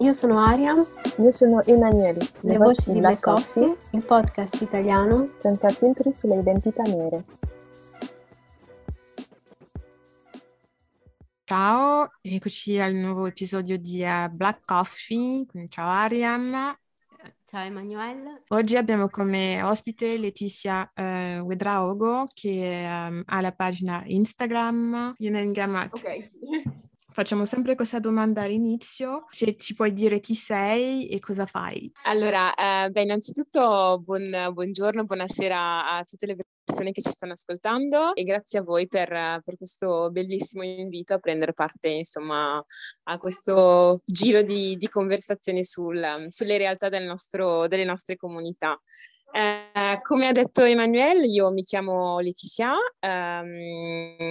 Io sono Aria. Io sono Emanuele. Le, Le voci di Black Coffee, Coffee, il podcast italiano senza filtri sulle identità nere. Ciao, eccoci al nuovo episodio di uh, Black Coffee. Ciao Ariam. Ciao Emanuele. Oggi abbiamo come ospite Letizia uh, Wedraogo che um, ha la pagina Instagram Yunengamat. Ok, sì. Facciamo sempre questa domanda all'inizio, se ci puoi dire chi sei e cosa fai. Allora, eh, beh, innanzitutto buon, buongiorno, buonasera a tutte le persone che ci stanno ascoltando e grazie a voi per, per questo bellissimo invito a prendere parte, insomma, a questo giro di, di conversazioni sul, sulle realtà del nostro, delle nostre comunità. Eh, come ha detto Emanuele, io mi chiamo Letizia. Um,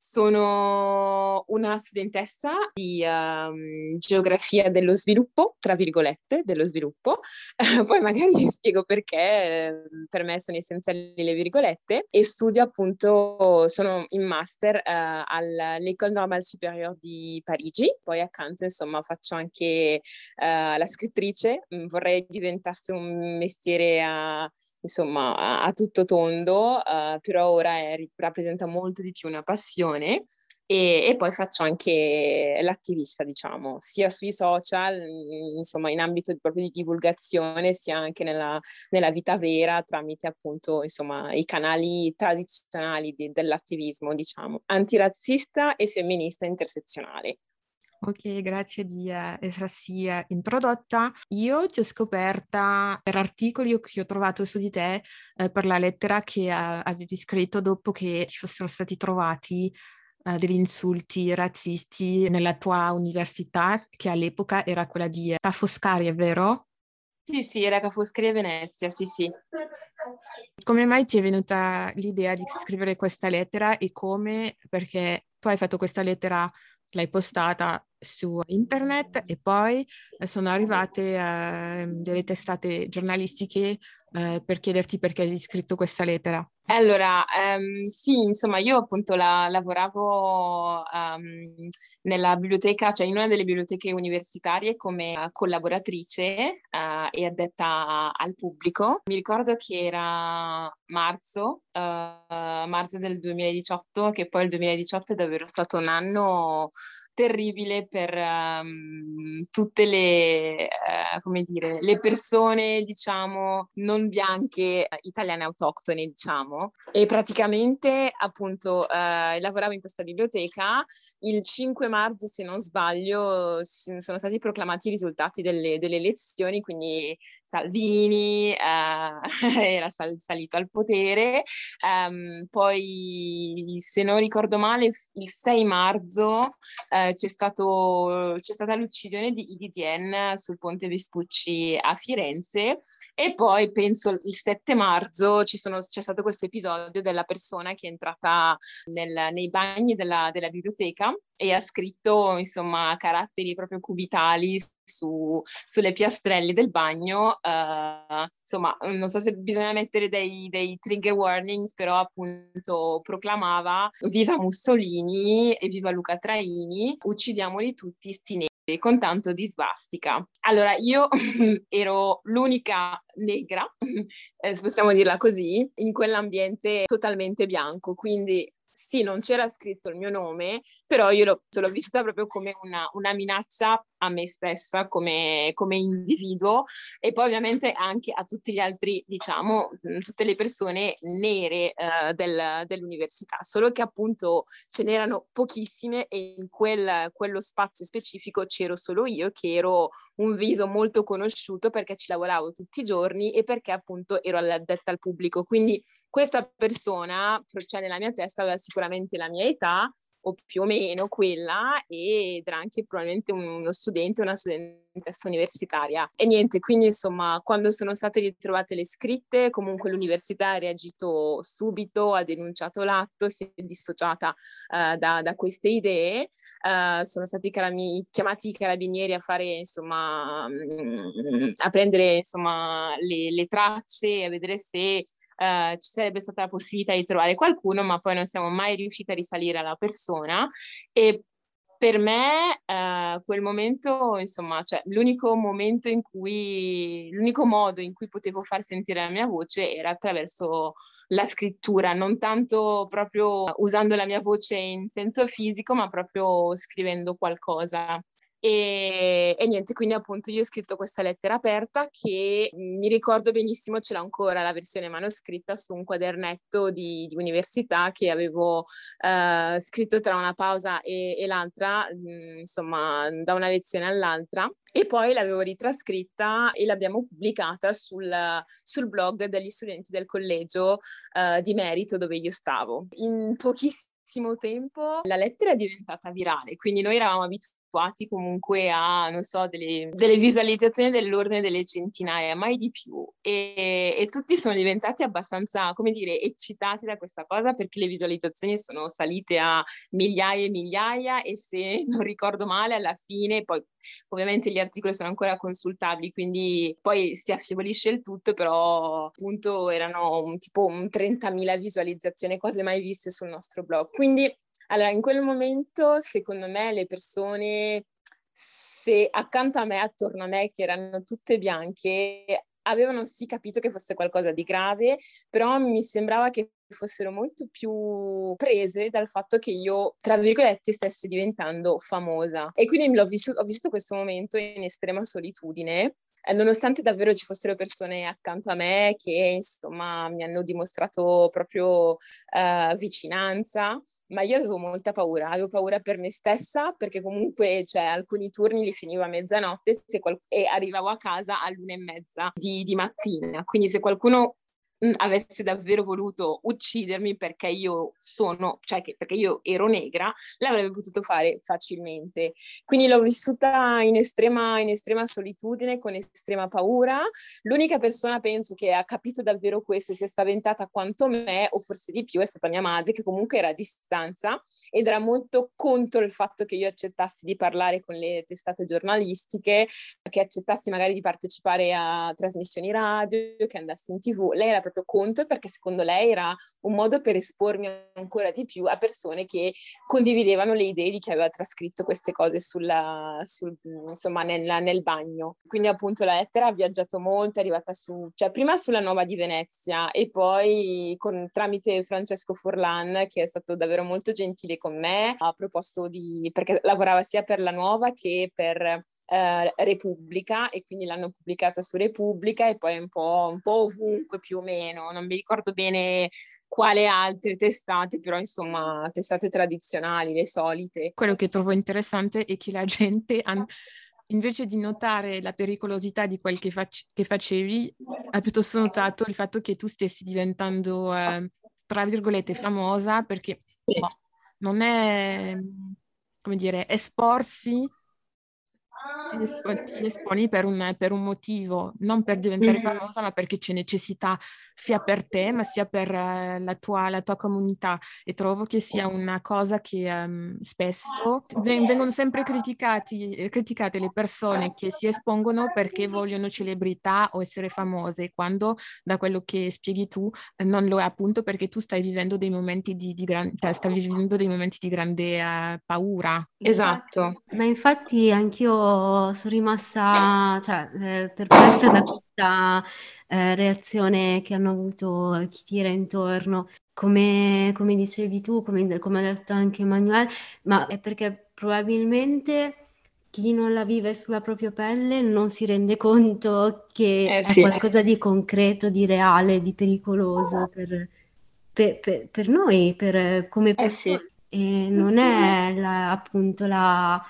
sono una studentessa di um, geografia dello sviluppo, tra virgolette, dello sviluppo. Poi magari vi spiego perché eh, per me sono essenziali le virgolette e studio appunto, sono in master uh, all'École Normale Supérieure di Parigi. Poi accanto, insomma, faccio anche uh, la scrittrice. Vorrei diventasse un mestiere a insomma a tutto tondo, uh, però ora è, rappresenta molto di più una passione. E, e, poi faccio anche l'attivista, diciamo, sia sui social, insomma, in ambito proprio di divulgazione, sia anche nella, nella, vita vera tramite appunto, insomma, i canali tradizionali di, dell'attivismo, diciamo, antirazzista e femminista intersezionale. Ok, grazie di eh, essersi eh, introdotta. Io ti ho scoperta per articoli che ho trovato su di te eh, per la lettera che eh, avevi scritto dopo che ci fossero stati trovati degli insulti razzisti nella tua università, che all'epoca era quella di Ca' Foscari, è vero? Sì, sì, era Ca' Foscari a Venezia, sì, sì. Come mai ti è venuta l'idea di scrivere questa lettera e come? Perché tu hai fatto questa lettera l'hai postata su internet e poi eh, sono arrivate eh, delle testate giornalistiche eh, per chiederti perché hai scritto questa lettera. Allora, um, sì, insomma, io appunto la, lavoravo um, nella biblioteca, cioè in una delle biblioteche universitarie come collaboratrice uh, e addetta al pubblico. Mi ricordo che era marzo, uh, marzo del 2018, che poi il 2018 è davvero stato un anno terribile per um, tutte le, uh, come dire, le persone, diciamo, non bianche italiane autoctone, diciamo. E praticamente, appunto, uh, lavoravo in questa biblioteca. Il 5 marzo, se non sbaglio, sono stati proclamati i risultati delle, delle elezioni, quindi Salvini eh, era sal- salito al potere, um, poi se non ricordo male il 6 marzo eh, c'è, stato, c'è, stata l'uccisione di IDTN sul ponte Vespucci a Firenze e poi penso il 7 marzo sono, c'è stato questo episodio della persona che è entrata nel, nei bagni della, della biblioteca e ha scritto insomma caratteri proprio cubitali su, sulle piastrelle del bagno. Uh, insomma, non so se bisogna mettere dei, dei, trigger warnings, però appunto proclamava viva Mussolini e viva Luca Traini, uccidiamoli tutti sti neri con tanto di svastica. Allora, io ero l'unica negra, eh, possiamo dirla così, in quell'ambiente totalmente bianco, quindi sì, non c'era scritto il mio nome, però io l'ho, l'ho vista proprio come una, una minaccia a me stessa come, come, individuo e poi ovviamente anche a tutti gli altri, diciamo, tutte le persone nere uh, del, dell'università, solo che appunto ce n'erano pochissime e in quel, quello spazio specifico c'ero solo io che ero un viso molto conosciuto perché ci lavoravo tutti i giorni e perché appunto ero addetta al pubblico. Quindi questa persona, cioè nella mia testa, aveva sicuramente la mia età, o più o meno quella ed era anche probabilmente uno studente, una studentessa universitaria. E niente, quindi insomma, quando sono state ritrovate le scritte, comunque l'università ha reagito subito, ha denunciato l'atto, si è dissociata uh, da, da, queste idee, uh, sono stati carami- chiamati i carabinieri a fare insomma, mm, a prendere insomma le, le tracce, a vedere se eh, ci sarebbe stata la possibilità di trovare qualcuno, ma poi non siamo mai riusciti a risalire alla persona e per me eh, quel momento, insomma, cioè l'unico momento in cui, l'unico modo in cui potevo far sentire la mia voce era attraverso la scrittura, non tanto proprio usando la mia voce in senso fisico, ma proprio scrivendo qualcosa. E, e, niente, quindi appunto io ho scritto questa lettera aperta che mi ricordo benissimo, ce l'ho ancora la versione manoscritta su un quadernetto di, di università che avevo eh, scritto tra una pausa e, e l'altra, mh, mm, insomma, da una lezione all'altra. E poi l'avevo ritrascritta e l'abbiamo pubblicata sul, sul blog degli studenti del collegio eh, di merito dove io stavo. In pochissimo tempo la lettera è diventata virale, quindi noi eravamo abituati abituati comunque a, non so, delle, delle visualizzazioni dell'ordine delle centinaia, mai di più. E, e, tutti sono diventati abbastanza, come dire, eccitati da questa cosa perché le visualizzazioni sono salite a migliaia e migliaia e se non ricordo male alla fine, poi ovviamente gli articoli sono ancora consultabili, quindi poi si affievolisce il tutto, però appunto erano un, tipo un 30.000 visualizzazioni, cose mai viste sul nostro blog. Quindi allora, in quel momento, secondo me, le persone, se accanto a me, attorno a me, che erano tutte bianche, avevano sì capito che fosse qualcosa di grave, però mi sembrava che fossero molto più prese dal fatto che io, tra virgolette, stessi diventando famosa. E quindi l'ho vissuto, ho vissuto questo momento in estrema solitudine eh, nonostante davvero ci fossero persone accanto a me che insomma mi hanno dimostrato proprio uh, vicinanza, ma io avevo molta paura, avevo paura per me stessa perché comunque cioè, alcuni turni li finivo a mezzanotte qual- e arrivavo a casa all'una e mezza di, di mattina, quindi se qualcuno avesse davvero voluto uccidermi perché io sono, cioè che, perché io ero negra, l'avrebbe potuto fare facilmente. Quindi l'ho vissuta in estrema, in estrema solitudine, con estrema paura. L'unica persona penso che ha capito davvero questo e si è spaventata quanto me, o forse di più, è stata mia madre, che comunque era a distanza ed era molto contro il fatto che io accettassi di parlare con le testate giornalistiche, che accettassi magari di partecipare a trasmissioni radio, che andassi in tv. Lei era proprio conto perché secondo lei era un modo per espormi ancora di più a persone che condividevano le idee di chi aveva trascritto queste cose sulla, sul, insomma, nella, nel bagno. Quindi appunto la lettera ha viaggiato molto, è arrivata su, cioè prima sulla Nuova di Venezia e poi con, tramite Francesco Forlan che è stato davvero molto gentile con me, ha proposto di, perché lavorava sia per la Nuova che per eh, Repubblica e quindi l'hanno pubblicata su Repubblica e poi un po', un po' ovunque più o meno, non mi ricordo bene quale altre testate, però insomma testate tradizionali, le solite. Quello che trovo interessante è che la gente, han, invece di notare la pericolosità di quel che, fac- che, facevi, ha piuttosto notato il fatto che tu stessi diventando, eh, tra virgolette, famosa perché no, non è, come dire, esporsi ti, espo- ti esponi per un, per un, motivo, non per diventare mm-hmm. famosa, ma perché c'è necessità sia per te, ma sia per uh, la, tua, la, tua, comunità. E trovo che sia una cosa che um, spesso vengono sempre criticati, criticate le persone che si espongono perché vogliono celebrità o essere famose, quando da quello che spieghi tu non lo è appunto perché tu stai vivendo dei momenti di, di, gran- cioè, stai vivendo dei momenti di grande uh, paura. Esatto. Ma infatti anch'io sono rimasta cioè, eh, perplessa da questa eh, reazione che hanno avuto chi ti era intorno. Come, come dicevi tu, come, come ha detto anche Emanuele, ma è perché probabilmente chi non la vive sulla propria pelle non si rende conto che Eh è sì. qualcosa di concreto, di reale, di pericoloso per, per- per- per noi, per, come Eh sì. persone. E non è la- appunto la,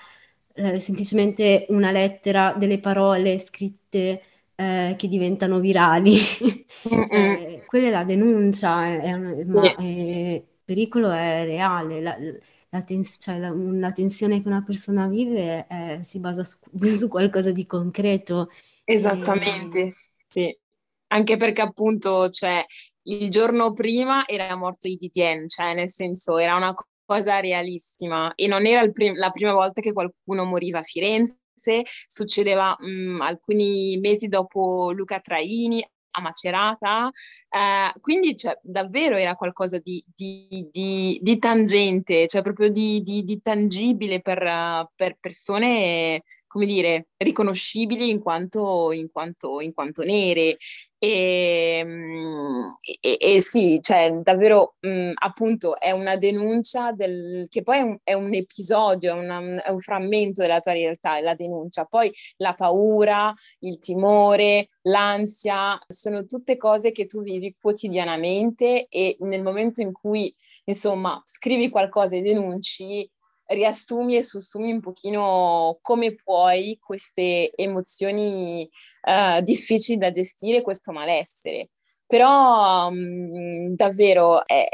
eh, semplicemente una lettera, delle parole scritte eh, che diventano virali. Cioè, quella è la denuncia, è- è una- ma il pericolo è reale. La, la tens- cioè, la- la tensione che una persona vive eh, si basa su, su qualcosa di concreto. E- Esattamente, sì. Anche perché appunto, cioè, il giorno prima era morto Iditien, cioè nel senso era una co- cosa realissima e non era prim- la prima volta che qualcuno moriva a Firenze, succedeva mh, alcuni mesi dopo Luca Traini a Macerata, eh, quindi cioè, davvero era qualcosa di, di- di- di tangente, cioè proprio di, tangibile per, per persone, come dire, riconoscibili in quanto, in quanto, in quanto nere. E, mm, e- e sì, cioè davvero mm, appunto è una denuncia del, che poi è un, è un episodio, è, una- è un frammento della tua realtà, è la denuncia. Poi la paura, il timore, l'ansia, sono tutte cose che tu vivi quotidianamente e nel momento in cui, insomma, scrivi qualcosa e denunci, riassumi e sussumi un pochino come puoi queste emozioni eh, difficili da gestire, questo malessere. Però mh, davvero è,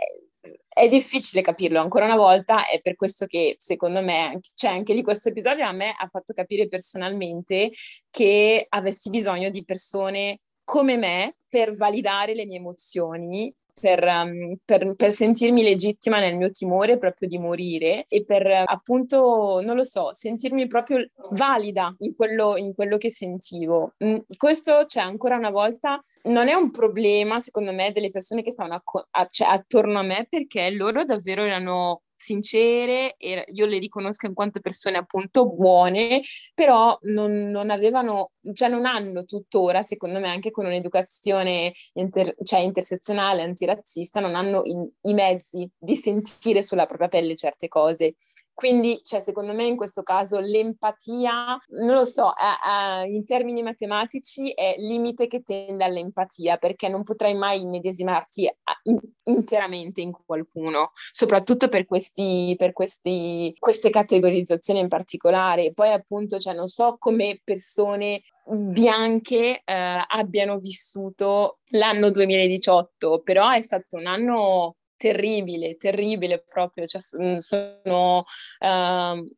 è difficile capirlo ancora una volta, è per questo che secondo me, cioè anche lì questo episodio a me ha fatto capire personalmente che avessi bisogno di persone come me per validare le mie emozioni, per, um, per- per sentirmi legittima nel mio timore proprio di morire e per appunto, non lo so, sentirmi proprio valida in quello, in quello che sentivo. Mm, questo, cioè, ancora una volta, non è un problema, secondo me, delle persone che stavano acco- a- cioè, attorno a me perché loro davvero erano sincere io le riconosco in quanto persone appunto buone, però non, non avevano, cioè non hanno tuttora, secondo me, anche con un'educazione inter- cioè intersezionale, antirazzista, non hanno i, i mezzi di sentire sulla propria pelle certe cose. Quindi, cioè, secondo me in questo caso l'empatia, non lo so, eh, eh, in termini matematici è limite che tende all'empatia, perché non potrai mai immedesimarti a- in- interamente in qualcuno, soprattutto per, questi, per questi, queste categorizzazioni in particolare. Poi appunto, cioè, non so come persone bianche eh, abbiano vissuto l'anno 2018, però è stato un anno terribile, terribile proprio, cioè, s- sono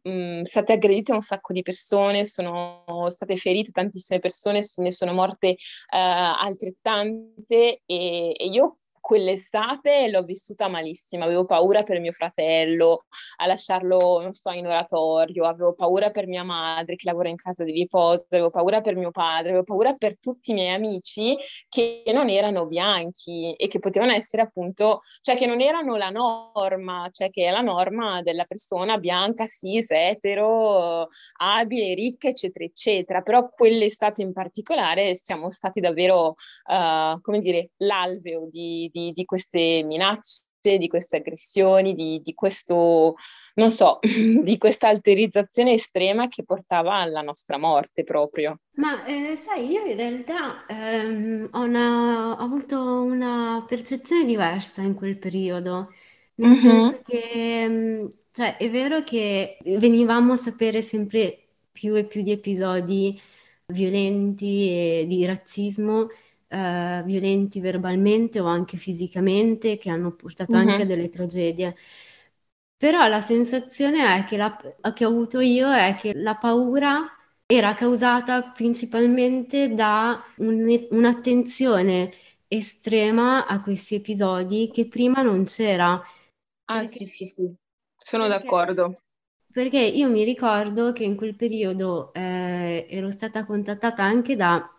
mh, state aggredite un sacco di persone, sono state ferite tantissime persone, ne sono morte eh, altrettante e, e io quell'estate l'ho vissuta malissimo, avevo paura per mio fratello a lasciarlo, non so, in oratorio, avevo paura per mia madre che lavora in casa di riposo, avevo paura per mio padre, avevo paura per tutti i miei amici che non erano bianchi e che potevano essere appunto, cioè che non erano la norma, cioè che è la norma della persona bianca, cis, etero, abile, ricca, eccetera, eccetera. Però quell'estate in particolare siamo stati davvero, uh, come dire, l'alveo di, di, di queste minacce di queste aggressioni, di, di, questo, non so, di questa alterizzazione estrema che portava alla nostra morte proprio. Ma eh, sai, io in realtà ehm, ho, una- ho avuto una percezione diversa in quel periodo, nel Mhm. senso che, mm, cioè, è vero che venivamo a sapere sempre più e più di episodi violenti e di razzismo, eh, violenti verbalmente o anche fisicamente, che hanno portato anche a delle tragedie. Però la sensazione è che, la- che ho avuto io è che la paura era causata principalmente da un- un'attenzione estrema a questi episodi che prima non c'era. Ah, sì, sì, sì, sono perché- d'accordo. perché io mi ricordo che in quel periodo eh, ero stata contattata anche da,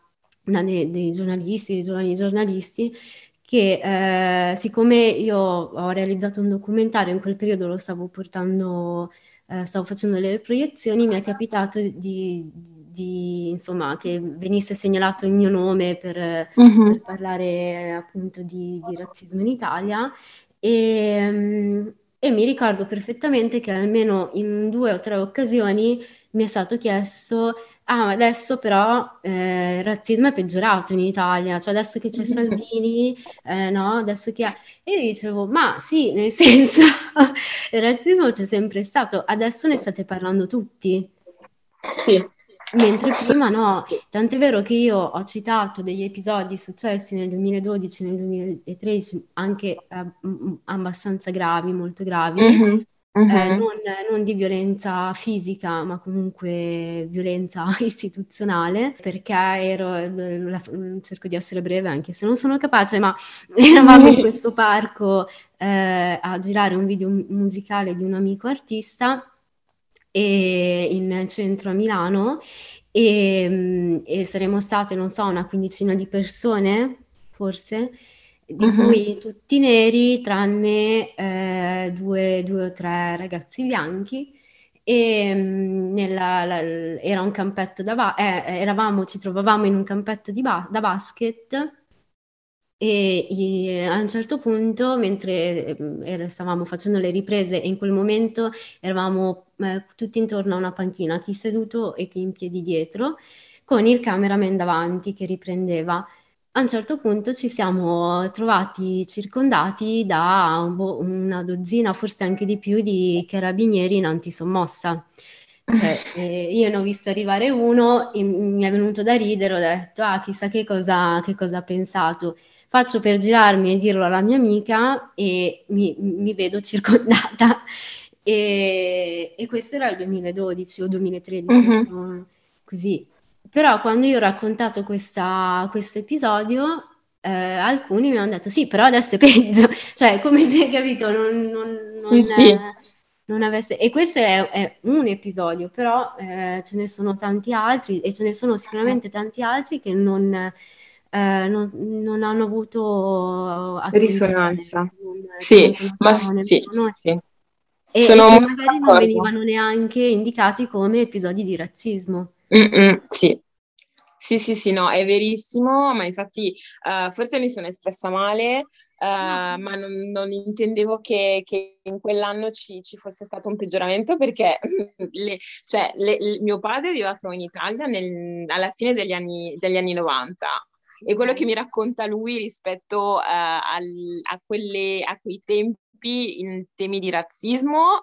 dei giornalisti, dei giovani giornalisti, che eh, siccome io ho realizzato un documentario, in quel periodo lo stavo portando, eh, stavo facendo le proiezioni, mi è capitato di, di, insomma, che venisse segnalato il mio nome per, per Mhm. parlare appunto di, di razzismo in Italia. E, mm, E mi ricordo perfettamente che almeno in due o tre occasioni mi è stato chiesto, ah, adesso però eh, il razzismo è peggiorato in Italia, cioè adesso che c'è Salvini, eh, no, adesso che... Ha... E io dicevo, ma sì, nel senso, il razzismo c'è sempre stato, adesso ne state parlando tutti. Sì. Mentre prima no, tant'è vero che io ho citato degli episodi successi nel 2012, nel 2013, anche eh, abbastanza gravi, molto gravi, mm-hmm. Uh-huh. Eh, non, non, di violenza fisica, ma comunque violenza istituzionale, perché ero, la, cerco di essere breve anche se non sono capace, ma eravamo in questo parco eh, a girare un video musicale di un amico artista e in centro a Milano e, e saremmo state, non so, una quindicina di persone, forse, di uh-huh. cui tutti neri, tranne eh, due, due, o tre ragazzi bianchi. E nella, la, era un campetto da ba- eh, eravamo, ci trovavamo in un campetto ba- da basket e, e, a un certo punto, mentre eh, stavamo facendo le riprese, e in quel momento eravamo eh, tutti intorno a una panchina, chi seduto e chi in piedi dietro, con il cameraman davanti che riprendeva a un certo punto ci siamo trovati circondati da una dozzina, forse anche di più, di carabinieri in antisommossa. Cioè, eh, io ne ho visto arrivare uno e mi è venuto da ridere, ho detto, ah, chissà che cosa, che cosa ha pensato. Faccio per girarmi e dirlo alla mia amica e mi, mi vedo circondata. E, e, questo era il 2012 o 2013, uh-huh. insomma, così. Però quando io ho raccontato questo episodio, eh, alcuni mi hanno detto sì, però adesso è peggio, cioè come se, capito, non, non, non, sì, è, non avesse... E questo è, è un episodio, però eh, ce ne sono tanti altri e ce ne sono sicuramente tanti altri che non, eh, non, non hanno avuto risonanza. Sì, ma sì, sì, sì. E, e magari non venivano neanche indicati come episodi di razzismo. Mm-mm, sì. Sì, sì, sì, no, è verissimo, ma infatti uh, forse mi sono espressa male, uh, no. ma non, non, intendevo che, che in quell'anno ci, ci, fosse stato un peggioramento perché le, cioè, le, il mio padre è arrivato in Italia nel, alla fine degli anni, degli anni 90 e quello che mi racconta lui rispetto uh, al, a, quelle, a quei tempi in temi di razzismo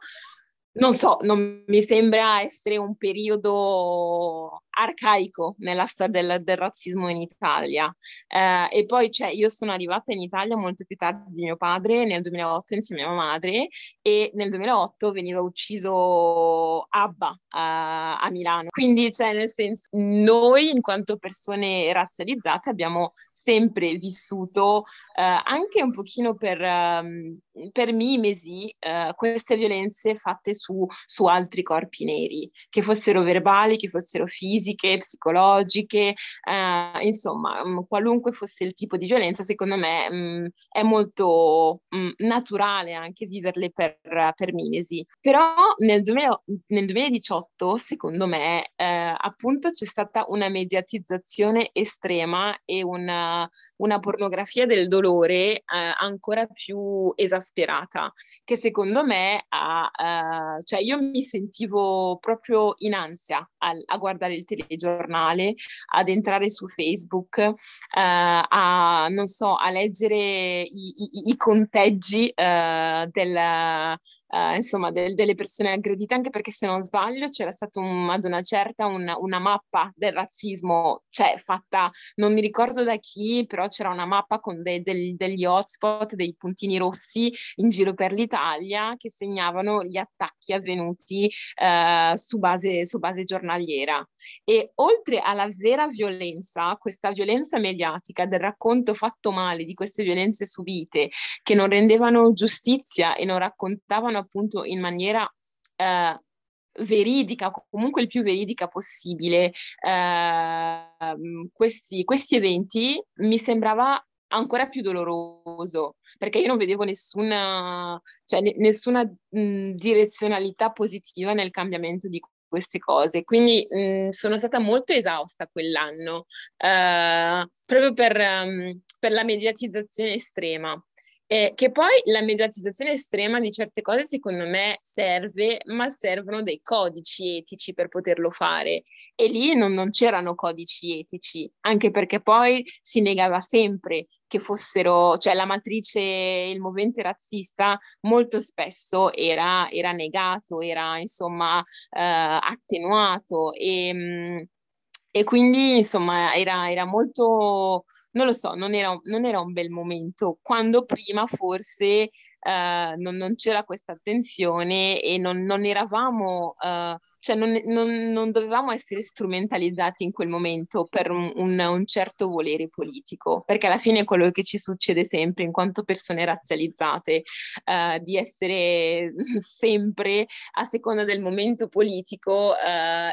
non so, non mi sembra essere un periodo arcaico nella storia del, del razzismo in Italia. Eh, e poi cioè, io sono arrivata in Italia molto più tardi di mio padre, nel 2008 insieme a mia madre, e nel 2008 veniva ucciso Abba a, a Milano. Quindi, cioè, nel senso, noi in quanto persone razzializzate abbiamo sempre vissuto eh, anche un pochino per, um, per mimesi eh, queste violenze fatte su, su altri corpi neri, che fossero verbali, che fossero fisiche, psicologiche, eh, insomma, mh, mm, qualunque fosse il tipo di violenza, secondo me mh, mm, è molto mh, mm, naturale anche viverle per, per mimesi. Però nel, 2000, nel 2018, secondo me, eh, appunto c'è stata una mediatizzazione estrema e una una, pornografia del dolore eh, ancora più esasperata, che secondo me ha, eh, cioè io mi sentivo proprio in ansia a, a, guardare il telegiornale, ad entrare su Facebook, eh, a, non so, a leggere i, i, i conteggi eh, del Uh, insomma, del, delle persone aggredite, anche perché se non sbaglio c'era stata un, ad una certa una, una, mappa del razzismo, cioè fatta, non mi ricordo da chi, però c'era una mappa con de, del, degli hotspot, dei puntini rossi in giro per l'Italia che segnavano gli attacchi avvenuti uh, su, base, su base giornaliera. E oltre alla vera violenza, questa violenza mediatica del racconto fatto male di queste violenze subite, che non rendevano giustizia e non raccontavano appunto in maniera eh, veridica, comunque il più veridica possibile, eh, questi, questi eventi, mi sembrava ancora più doloroso perché io non vedevo nessuna, cioè, n- nessuna mh, direzionalità positiva nel cambiamento di queste cose. Quindi mh, sono stata molto esausta quell'anno, eh, proprio per, um, per, la mediatizzazione estrema. Eh, che poi la mediatizzazione estrema di certe cose secondo me serve, ma servono dei codici etici per poterlo fare. E lì non, non c'erano codici etici, anche perché poi si negava sempre che fossero, cioè la matrice, il movente razzista molto spesso era, era negato, era insomma eh, attenuato e, mm, e quindi insomma era, era molto non lo so, non era, non era un bel momento, quando prima forse uh, non, non, c'era questa attenzione e non, non eravamo... Uh, cioè non, non, dovevamo essere strumentalizzati in quel momento per un, un, certo volere politico, perché alla fine è quello che ci succede sempre in quanto persone razzializzate, uh, di essere sempre a seconda del momento politico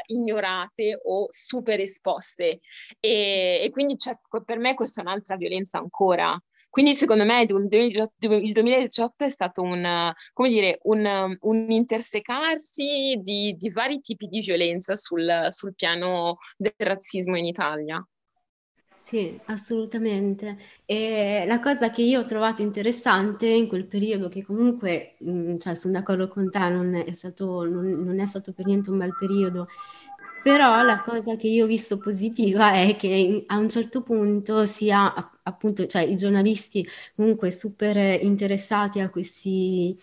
ignorate o super esposte. E, e quindi cioè, per me questa è un'altra violenza ancora. Quindi secondo me il 2018, è stato un, dire, un, un intersecarsi di, di, vari tipi di violenza sul, sul piano del razzismo in Italia. Sì, assolutamente. E la cosa che io ho trovato interessante in quel periodo, che comunque, cioè, sono d'accordo con te, non è stato, non, non è stato per niente un bel periodo, però la cosa che io ho visto positiva è che a un certo punto sia appunto, cioè i giornalisti comunque super interessati a questi,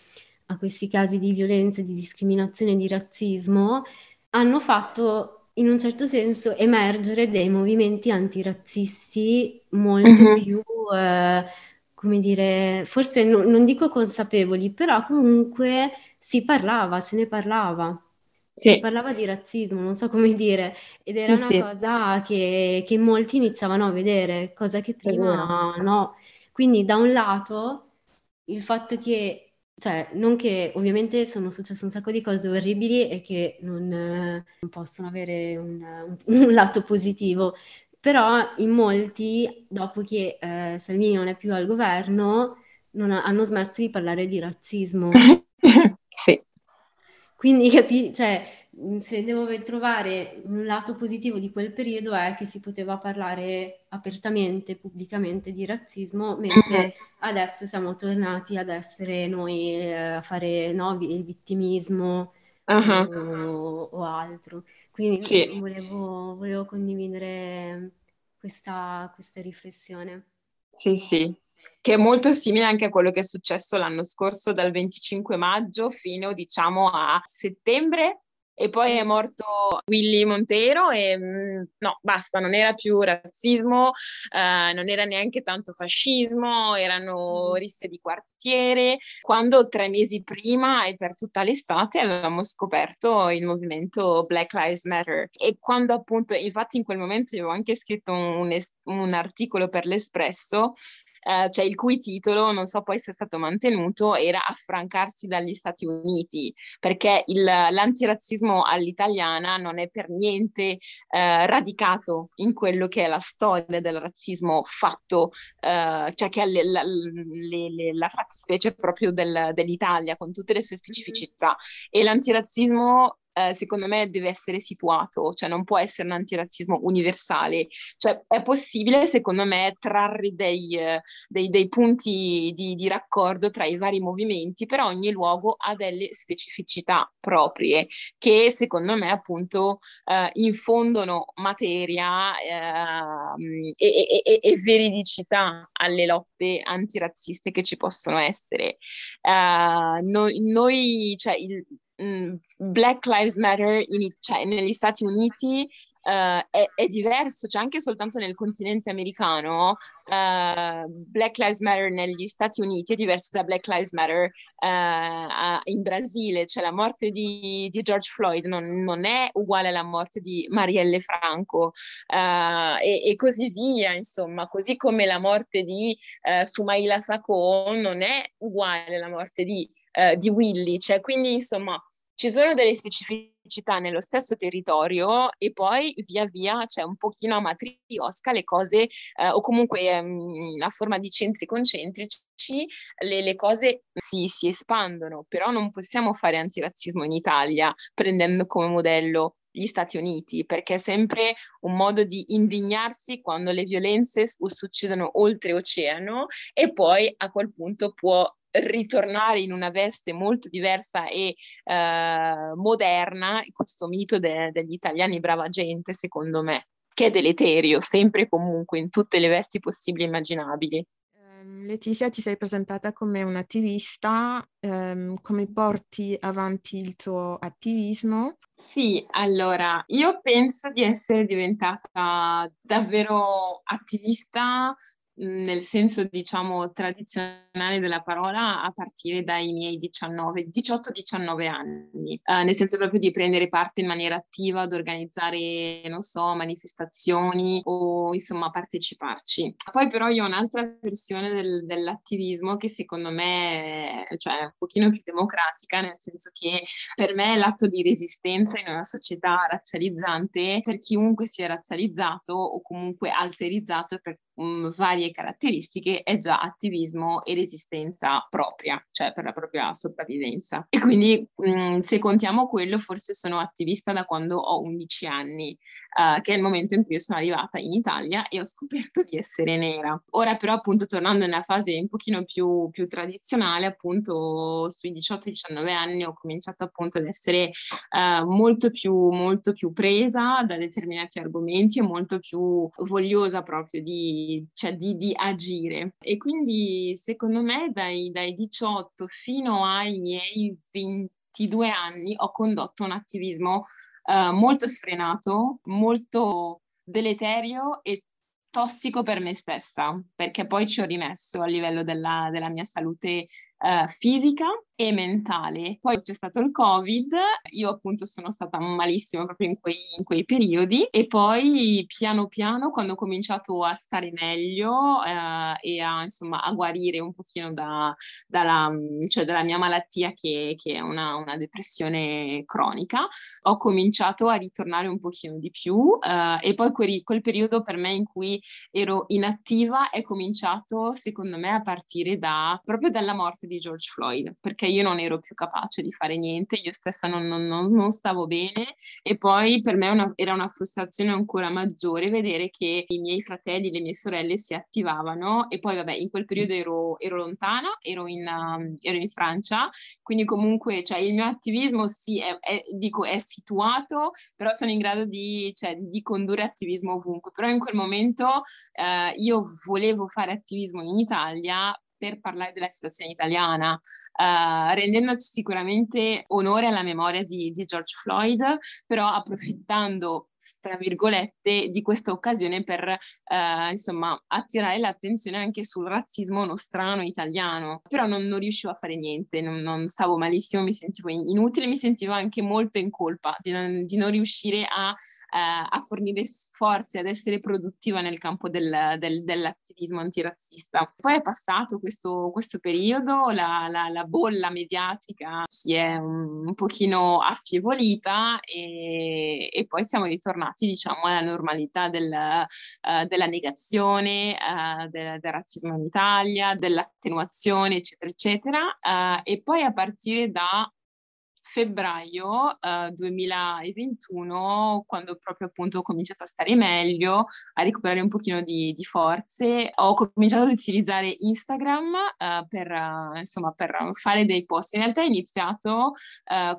a questi casi di violenza, di discriminazione, di razzismo, hanno fatto in un certo senso emergere dei movimenti antirazzisti molto mm-hmm. più, eh, come dire, forse no, non dico consapevoli, però comunque si parlava, se ne parlava. Si parlava di razzismo, non so come dire, ed era Sì, una sì, cosa che, che molti iniziavano a vedere, cosa che prima no. Quindi da un lato il fatto che, cioè, non che ovviamente sono successe un sacco di cose orribili e che non, non possono avere un, un- un lato positivo, però in molti, dopo che eh, Salvini non è più al governo, non ha- hanno smesso di parlare di razzismo. Sì. Quindi capi- cioè, se devo trovare un lato positivo di quel periodo è che si poteva parlare apertamente, pubblicamente di razzismo, mentre Mhm. adesso siamo tornati ad essere noi eh, a fare no, il vittimismo Ah, o, o altro. Quindi Sì. volevo, volevo condividere questa, questa riflessione. Sì, sì, che è molto simile anche a quello che è successo l'anno scorso dal 25 maggio fino, diciamo, a settembre. E poi è morto Willy Montero e mm, no, basta, non era più razzismo, eh, non era neanche tanto fascismo, erano risse di quartiere, quando tre mesi prima e per tutta l'estate avevamo scoperto il movimento Black Lives Matter. E quando appunto, infatti in quel momento io avevo anche scritto un, un articolo per l'Espresso eh, cioè il cui titolo, non so poi se è stato mantenuto, era Affrancarsi dagli Stati Uniti, perché il, l'antirazzismo all'italiana non è per niente eh, radicato in quello che è la storia del razzismo fatto, eh, cioè che è le, la, le, le, la fattispecie proprio del, dell'Italia, con tutte le sue specificità. Mm-hmm. E l'antirazzismo eh, secondo me deve essere situato, cioè non può essere un antirazzismo universale, cioè è possibile secondo me trarre dei, eh, dei, dei punti di, di, raccordo tra i vari movimenti, però ogni luogo ha delle specificità proprie che secondo me appunto eh, infondono materia ehm, e, e, e, veridicità alle lotte antirazziste che ci possono essere. Uh, noi, noi cioè, il, Black Lives Matter in, cioè, negli Stati Uniti uh, è, è, diverso, cioè anche soltanto nel continente americano, uh, Black Lives Matter negli Stati Uniti è diverso da Black Lives Matter uh, in Brasile, cioè la morte di, di George Floyd non, non, è uguale alla morte di Marielle Franco e, e, così via, insomma, così come la morte di Sumaila Sacco non è uguale alla morte di, di Willy, cioè quindi insomma ci sono delle specificità nello stesso territorio e poi via via c'è un pochino a matriosca le cose, eh, o comunque ehm, a forma di centri concentrici, le, le cose si, si, espandono, però non possiamo fare antirazzismo in Italia prendendo come modello gli Stati Uniti, perché è sempre un modo di indignarsi quando le violenze succedono oltreoceano e poi a quel punto può ritornare in una veste molto diversa e eh, moderna questo mito de- degli italiani brava gente, secondo me, che è deleterio, sempre e comunque, in tutte le vesti possibili e immaginabili. Ehm, Letizia, ti sei presentata come un'attivista, um, come porti avanti il tuo attivismo? Sì, allora, io penso di essere diventata davvero attivista nel senso diciamo tradizionale della parola a partire dai miei 19, 18-19 anni, uh, nel senso proprio di prendere parte in maniera attiva ad organizzare, non so, manifestazioni o insomma parteciparci. Poi però io ho un'altra versione del, dell'attivismo che secondo me è, cioè, un pochino più democratica, nel senso che per me è l'atto di resistenza in una società razzializzante per chiunque sia razzializzato o comunque alterizzato per um, varie caratteristiche è già attivismo e resistenza propria, cioè per la propria sopravvivenza. E quindi um, se contiamo quello, forse sono attivista da quando ho 11 anni, uh, che è il momento in cui sono arrivata in Italia e ho scoperto di essere nera. Ora però appunto tornando nella fase un pochino più, più tradizionale, appunto sui 18-19 anni ho cominciato appunto ad essere uh, molto, più, molto più presa da determinati argomenti e molto più vogliosa proprio di cioè di, di, agire. E quindi secondo me dai, dai 18 fino ai miei 22 anni ho condotto un attivismo uh, molto sfrenato, molto deleterio e tossico per me stessa, perché poi ci ho rimesso a livello della, della mia salute uh, fisica e mentale. Poi c'è stato il Covid, io appunto sono stata malissima proprio in quei, in quei periodi e poi piano piano quando ho cominciato a stare meglio eh, e a, insomma, a guarire un pochino da, dalla, cioè dalla, mia malattia che, che è una, una, depressione cronica, ho cominciato a ritornare un pochino di più eh, e poi quel, quel periodo per me in cui ero inattiva è cominciato secondo me a partire da, proprio dalla morte di George Floyd, perché io non ero più capace di fare niente, io stessa non, non, non stavo bene e poi per me una, era una frustrazione ancora maggiore vedere che i miei fratelli, le mie sorelle si attivavano e poi vabbè in quel periodo ero, ero lontana, ero in, um, ero in, Francia, quindi comunque cioè, il mio attivismo sì, è, è, dico, è situato, però sono in grado di, cioè, di, condurre attivismo ovunque, però in quel momento eh, io volevo fare attivismo in Italia per parlare della situazione italiana, uh, rendendoci sicuramente onore alla memoria di, di George Floyd, però approfittando tra virgolette, di questa occasione per eh, insomma attirare l'attenzione anche sul razzismo nostrano italiano. Però non, non riuscivo a fare niente, non, non, stavo malissimo, mi sentivo inutile, mi sentivo anche molto in colpa di non, di non riuscire a a fornire sforzi, ad essere produttiva nel campo del, del, dell'attivismo antirazzista. Poi è passato questo, questo periodo, la, la, la, bolla mediatica si è un, un pochino affievolita e, e, poi siamo ritornati diciamo alla normalità del, uh, della negazione uh, del, del, razzismo in Italia, dell'attenuazione eccetera eccetera uh, e poi a partire da febbraio uh, 2021, quando proprio appunto ho cominciato a stare meglio, a recuperare un pochino di, di forze, ho cominciato ad utilizzare Instagram uh, per, uh, insomma, per fare dei post. In realtà ho iniziato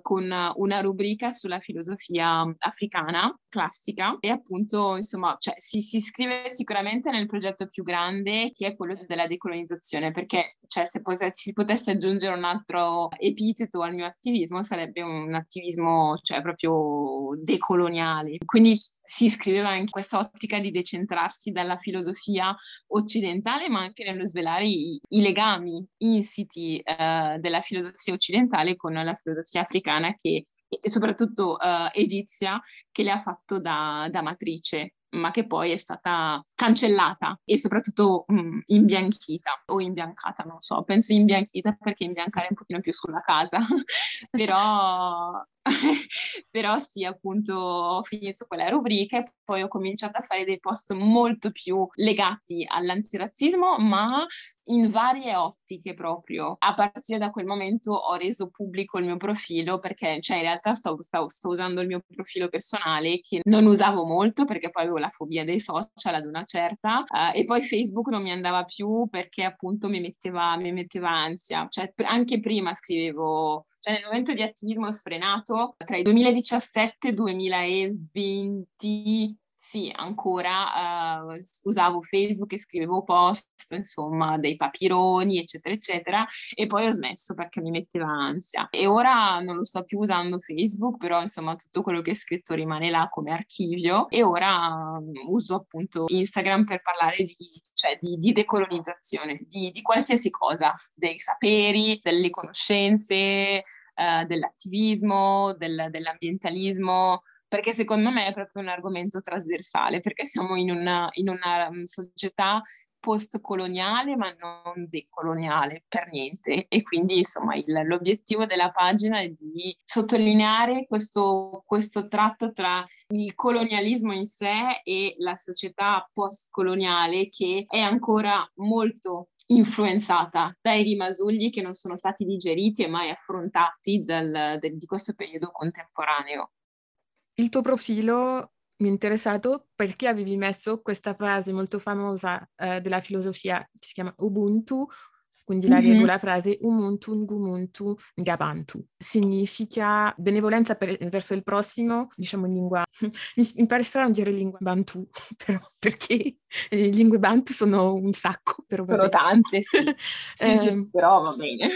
con una rubrica sulla filosofia africana classica e appunto insomma cioè, si, si iscrive sicuramente nel progetto più grande che è quello della decolonizzazione perché cioè, se si potesse aggiungere un altro epiteto al mio attivismo sarebbe sarebbe un attivismo cioè, proprio decoloniale. Quindi si iscriveva in questa ottica di decentrarsi dalla filosofia occidentale, ma anche nello svelare i, i legami insiti eh, della filosofia occidentale con la filosofia africana che e soprattutto uh, egizia che le ha fatto da, da matrice ma che poi è stata cancellata e soprattutto mh, mm, imbianchita o imbiancata, non so, penso imbianchita perché imbiancare è un pochino più sulla casa, però però sì, appunto ho finito quella rubrica e poi ho cominciato a fare dei post molto più legati all'antirazzismo, ma in varie ottiche proprio. A partire da quel momento ho reso pubblico il mio profilo perché, cioè, in realtà sto, sto, sto usando il mio profilo personale che non usavo molto perché poi avevo la fobia dei social ad una certa uh, e poi Facebook non mi andava più perché appunto mi metteva, mi metteva ansia. Cioè, anche prima scrivevo cioè nel momento di attivismo sfrenato tra il 2017 e il 2020 sì, ancora uh, usavo Facebook e scrivevo post, insomma, dei papironi, eccetera, eccetera, e poi ho smesso perché mi metteva ansia. E ora non lo sto più usando Facebook, però insomma tutto quello che è scritto rimane là come archivio e ora um, uso appunto Instagram per parlare di, cioè, di, di decolonizzazione, di, di, qualsiasi cosa, dei saperi, delle conoscenze, uh, dell'attivismo, del, dell'ambientalismo perché secondo me è proprio un argomento trasversale, perché siamo in una, in una mm, società post-coloniale ma non decoloniale per niente. E quindi insomma il, l'obiettivo della pagina è di sottolineare questo, questo tratto tra il colonialismo in sé e la società post-coloniale che è ancora molto influenzata dai rimasugli che non sono stati digeriti e mai affrontati del, di questo periodo contemporaneo. Il tuo profilo mi è interessato perché avevi messo questa frase molto famosa eh, della filosofia che si chiama Ubuntu, quindi la mm-hmm. regola frase Umuntu Ngumuntu Ngabantu. Significa benevolenza per, verso il prossimo, diciamo in lingua... mi, mi pare strano dire lingua bantu, però perché le lingue bantu sono un sacco. Però sono tante, sì. sì, eh, sì ehm. però va bene.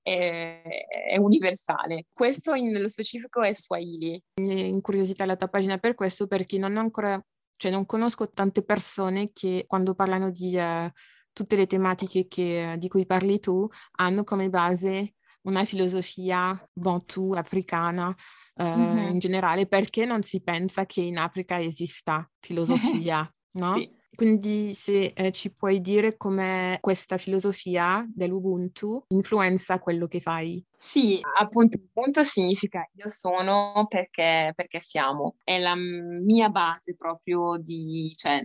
è, è, universale. Questo in, nello specifico è Swahili. Incuriosita la tua pagina per questo perché non ho ancora... Cioè non conosco tante persone che quando parlano di... Uh, tutte le tematiche che, di cui parli tu hanno come base una filosofia bantu africana eh, mm-hmm. in generale, perché non si pensa che in Africa esista filosofia, no? Sì. Quindi se eh, ci puoi dire come questa filosofia dell'Ubuntu influenza quello che fai. Sì, appunto, Ubuntu significa io sono perché, perché, siamo. È la mia base proprio di, cioè,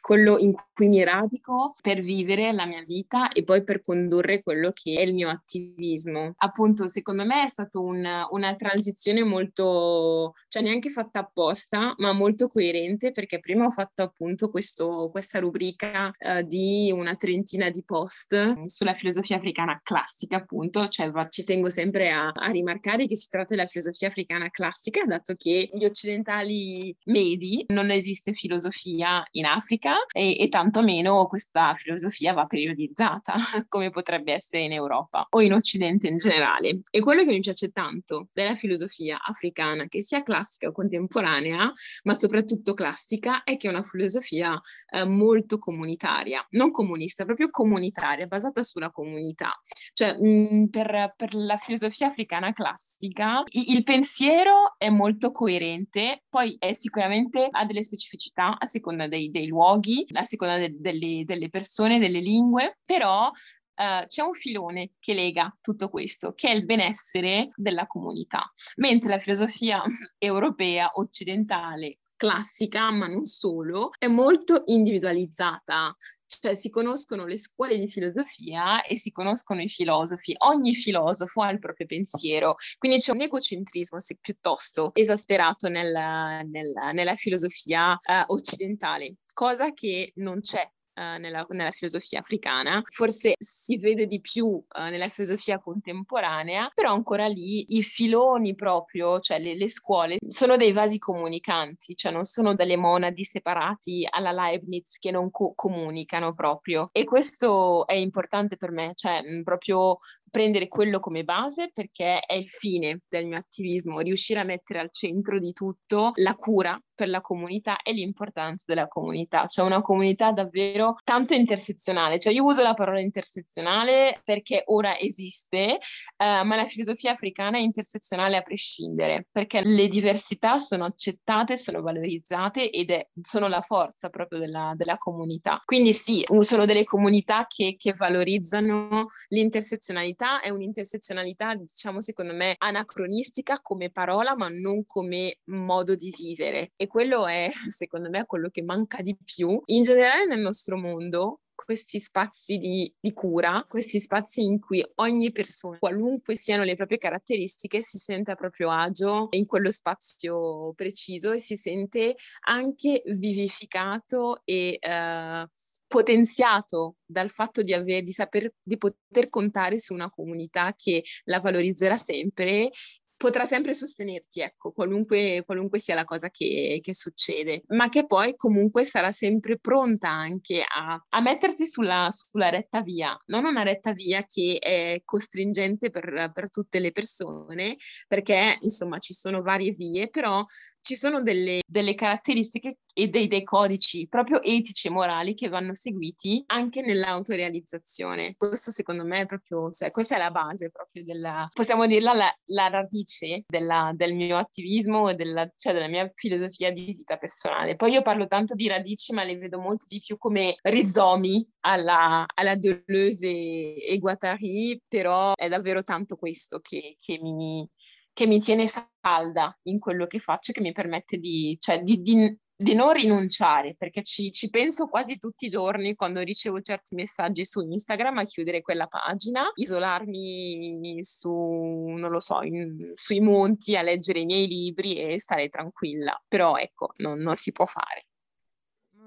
quello in cui mi radico per vivere la mia vita e poi per condurre quello che è il mio attivismo. Appunto, secondo me è stata un, una transizione molto, cioè neanche fatta apposta, ma molto coerente perché prima ho fatto appunto questo, questa rubrica uh, di una trentina di post sulla filosofia africana classica, appunto, cioè ci tengo sempre a, a, rimarcare che si tratta della filosofia africana classica, dato che gli occidentali medi non esiste filosofia in Africa e, e tantomeno questa filosofia va periodizzata come potrebbe essere in Europa o in Occidente in generale. E quello che mi piace tanto della filosofia africana, che sia classica o contemporanea, ma soprattutto classica, è che è una filosofia eh, molto comunitaria, non comunista, proprio comunitaria, basata sulla comunità. Cioè, mh, per, per la filosofia africana classica, il pensiero è molto coerente, poi è sicuramente ha delle specificità a seconda dei, dei luoghi, a seconda de, delle, delle persone, delle lingue, però Uh, c'è un filone che lega tutto questo, che è il benessere della comunità, mentre la filosofia europea occidentale classica, ma non solo, è molto individualizzata, cioè si conoscono le scuole di filosofia e si conoscono i filosofi. Ogni filosofo ha il proprio pensiero, quindi c'è un egocentrismo piuttosto esasperato nella, nella, nella filosofia uh, occidentale, cosa che non c'è Uh, nella, nella, filosofia africana, forse si vede di più uh, nella filosofia contemporanea, però ancora lì i filoni proprio, cioè le, le, scuole, sono dei vasi comunicanti, cioè non sono delle monadi separati alla Leibniz che non co- comunicano proprio. E questo è importante per me, cioè mh, proprio prendere quello come base perché è il fine del mio attivismo, riuscire a mettere al centro di tutto la cura per la comunità e l'importanza della comunità, cioè una comunità davvero tanto intersezionale, cioè io uso la parola intersezionale perché ora esiste, uh, ma la filosofia africana è intersezionale a prescindere, perché le diversità sono accettate, sono valorizzate ed è, sono la forza proprio della, della comunità. Quindi sì, sono delle comunità che, che valorizzano l'intersezionalità intersezionalità è un'intersezionalità, diciamo, secondo me, anacronistica come parola, ma non come modo di vivere. E quello è, secondo me, quello che manca di più. In generale nel nostro mondo, questi spazi di, di, cura, questi spazi in cui ogni persona, qualunque siano le proprie caratteristiche, si sente a proprio agio in quello spazio preciso e si sente anche vivificato e eh, potenziato dal fatto di, aver, di, saper, di poter contare su una comunità che la valorizzerà sempre potrà sempre sostenerti, ecco, qualunque, qualunque sia la cosa che, che, succede, ma che poi comunque sarà sempre pronta anche a, a mettersi sulla, sulla, retta via, non una retta via che è costringente per, per tutte le persone, perché insomma ci sono varie vie, però ci sono delle, delle caratteristiche e dei, dei, codici proprio etici e morali che vanno seguiti anche nell'autorealizzazione. Questo secondo me è proprio, cioè, questa è la base proprio della, possiamo dirla, la, la radice della, del mio attivismo e della, cioè della mia filosofia di vita personale. Poi io parlo tanto di radici, ma le vedo molto di più come rizomi alla, alla Deleuze e, Guattari, però è davvero tanto questo che, che mi che mi tiene salda in quello che faccio, che mi permette di, cioè, di, di, di non rinunciare, perché ci, ci, penso quasi tutti i giorni quando ricevo certi messaggi su Instagram a chiudere quella pagina, isolarmi su, non lo so, in, sui monti a leggere i miei libri e stare tranquilla. Però ecco, non, non si può fare.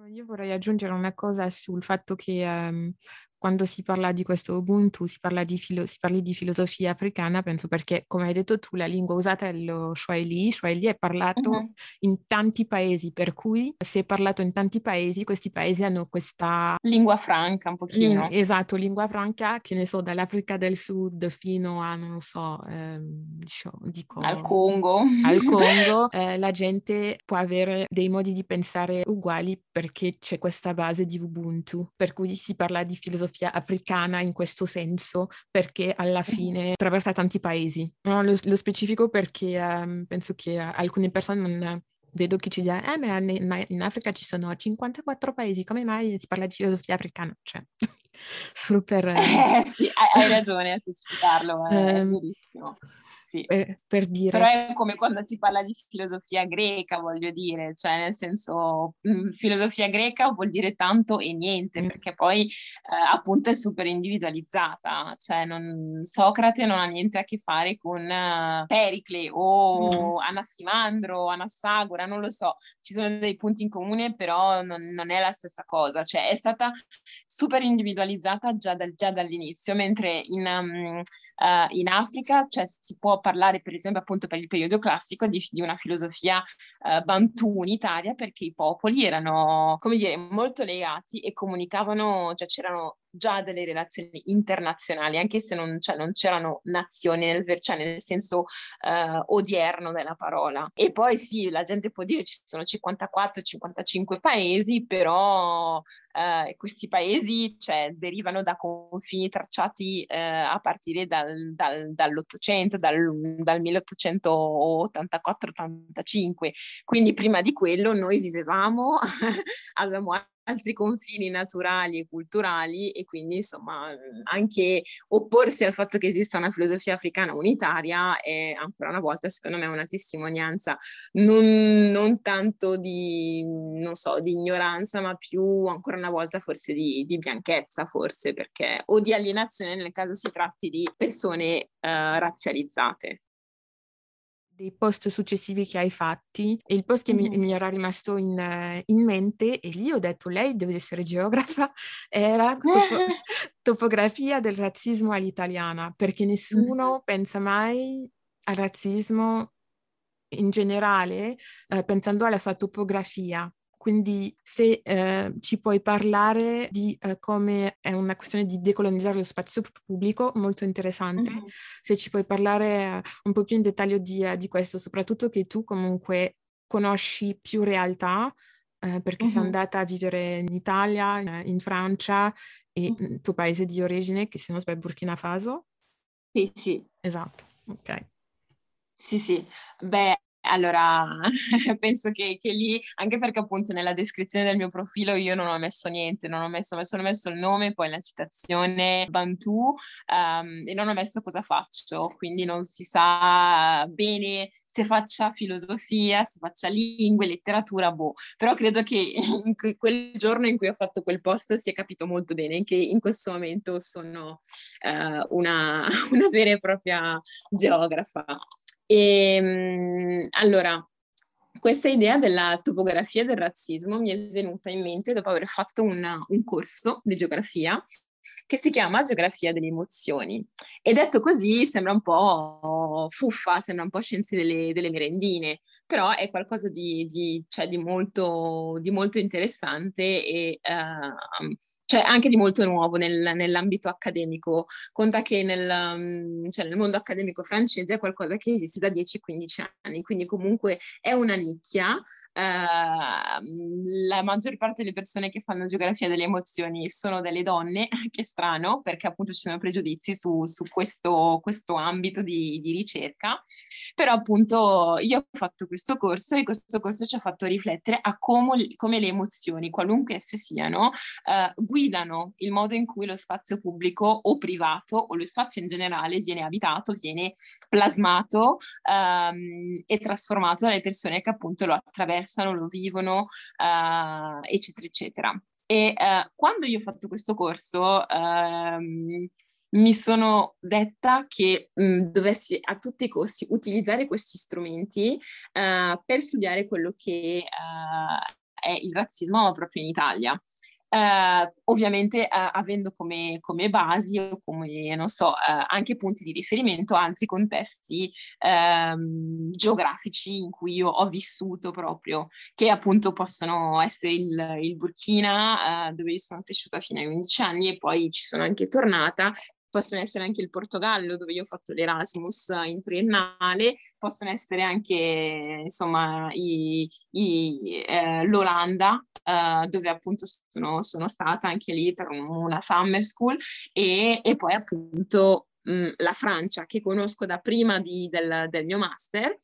Io vorrei aggiungere una cosa sul fatto che um, quando si parla di questo Ubuntu, si parla di, filo- si parli di filosofia africana, penso perché, come hai detto tu, la lingua usata è lo Swahili. Swahili è parlato uh-huh. in tanti paesi, per cui se è parlato in tanti paesi, questi paesi hanno questa... Lingua franca, un pochino. Ling- esatto, lingua franca, che ne so, dall'Africa del Sud fino a, non so, ehm, diciamo, dico... Al Congo. Al Congo, eh, la gente può avere dei modi di pensare uguali perché c'è questa base di Ubuntu, per cui si parla di filosofia filosofia africana in questo senso, perché alla fine attraversa tanti paesi. No, lo, lo, specifico perché um, penso che uh, alcune persone non vedo chi ci dice, eh, ma in, Africa ci sono 54 paesi, come mai si parla di filosofia africana? Cioè, super... Eh, sì, hai, hai ragione a specificarlo, è um, verissimo sì. per, per, dire. Però è come quando si parla di filosofia greca, voglio dire, cioè nel senso mm, filosofia greca vuol dire tanto e niente, mm. perché poi eh, appunto è super individualizzata, cioè non, Socrate non ha niente a che fare con uh, Pericle o mm. Anassimandro, Anassagora, non lo so, ci sono dei punti in comune, però non, non è la stessa cosa, cioè è stata super individualizzata già, dal, già dall'inizio, mentre in... Um, uh, in Africa, cioè si può parlare per esempio appunto per il periodo classico di, di una filosofia uh, bantu unitaria perché i popoli erano, come dire, molto legati e comunicavano, cioè c'erano già delle relazioni internazionali, anche se non, cioè, non c'erano nazioni nel, cioè, nel senso uh, odierno della parola. E poi sì, la gente può dire ci sono 54-55 paesi, però uh, questi paesi cioè, derivano da confini tracciati uh, a partire dal, dal, dall'Ottocento, dal, dal 1884-85. Quindi prima di quello noi vivevamo, avevamo altri confini naturali e culturali e quindi insomma anche opporsi al fatto che esista una filosofia africana unitaria è ancora una volta secondo me una testimonianza non, non tanto di, non so, di ignoranza ma più ancora una volta forse di, di, bianchezza forse perché o di alienazione nel caso si tratti di persone eh, razzializzate dei post successivi che hai fatti e il post che mi, mi, era rimasto in, in, mente e lì ho detto lei deve essere geografa era topo, topografia del razzismo all'italiana perché nessuno mm-hmm. pensa mai al razzismo in generale eh, pensando alla sua topografia quindi se eh, ci puoi parlare di eh, come è una questione di decolonizzare lo spazio pubblico, molto interessante. Mm-hmm. Se ci puoi parlare uh, un po' più in dettaglio di, uh, di, questo, soprattutto che tu comunque conosci più realtà, eh, perché mm-hmm. sei andata a vivere in Italia, in, in Francia e mm-hmm. il tuo paese di origine, che se non sbaglio è Burkina Faso. Sì, sì. Esatto, ok. Sì, sì. Beh, allora penso che, che, lì, anche perché appunto nella descrizione del mio profilo io non ho messo niente, non ho messo, solo messo il nome, poi la citazione Bantu um, e non ho messo cosa faccio, quindi non si sa bene se faccia filosofia, se faccia lingue, letteratura, boh. Però credo che quel giorno in cui ho fatto quel post si è capito molto bene che in questo momento sono uh, una, una vera e propria geografa. E, ehm, allora, questa idea della topografia del razzismo mi è venuta in mente dopo aver fatto una, un corso di geografia che si chiama Geografia delle emozioni. E detto così sembra un po' fuffa, sembra un po' scienze delle, delle merendine, però è qualcosa di, di, cioè di, molto, di molto, interessante e uh, cioè anche di molto nuovo nel, nell'ambito accademico. Conta che nel, um, cioè nel, mondo accademico francese è qualcosa che esiste da 10-15 anni, quindi comunque è una nicchia. Uh, la maggior parte delle persone che fanno geografia delle emozioni sono delle donne, che strano, perché appunto ci sono pregiudizi su, su questo, questo, ambito di, di ricerca. Però appunto io ho fatto questo corso e questo corso ci ha fatto riflettere a come, come le emozioni, qualunque esse siano, uh, guidano il modo in cui lo spazio pubblico o privato o lo spazio in generale viene abitato, viene plasmato um, e trasformato dalle persone che appunto lo attraversano, lo vivono, uh, eccetera, eccetera. E uh, quando io ho fatto questo corso, um, mi sono detta che mh, dovessi a tutti i costi utilizzare questi strumenti uh, per studiare quello che uh, è il razzismo proprio in Italia. Uh, ovviamente uh, avendo come, come, basi o come, non so, uh, anche punti di riferimento altri contesti ehm, geografici in cui io ho vissuto proprio, che appunto possono essere il, il Burkina, dove io sono cresciuta fino ai 11 anni e poi ci sono anche tornata, possono essere anche il Portogallo dove io ho fatto l'Erasmus in triennale, possono essere anche insomma i, i, eh, l'Olanda eh, dove appunto sono, sono, stata anche lì per una summer school e, e poi appunto mh, la Francia che conosco da prima di, del, del mio master.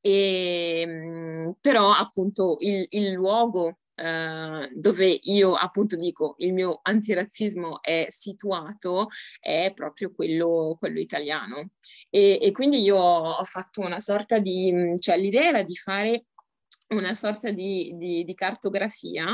E, mh, però appunto il, il luogo Uh, dove io appunto dico il mio antirazzismo è situato è proprio quello, quello italiano. E, e, quindi io ho fatto una sorta di, cioè l'idea era di fare una sorta di, di, di, cartografia,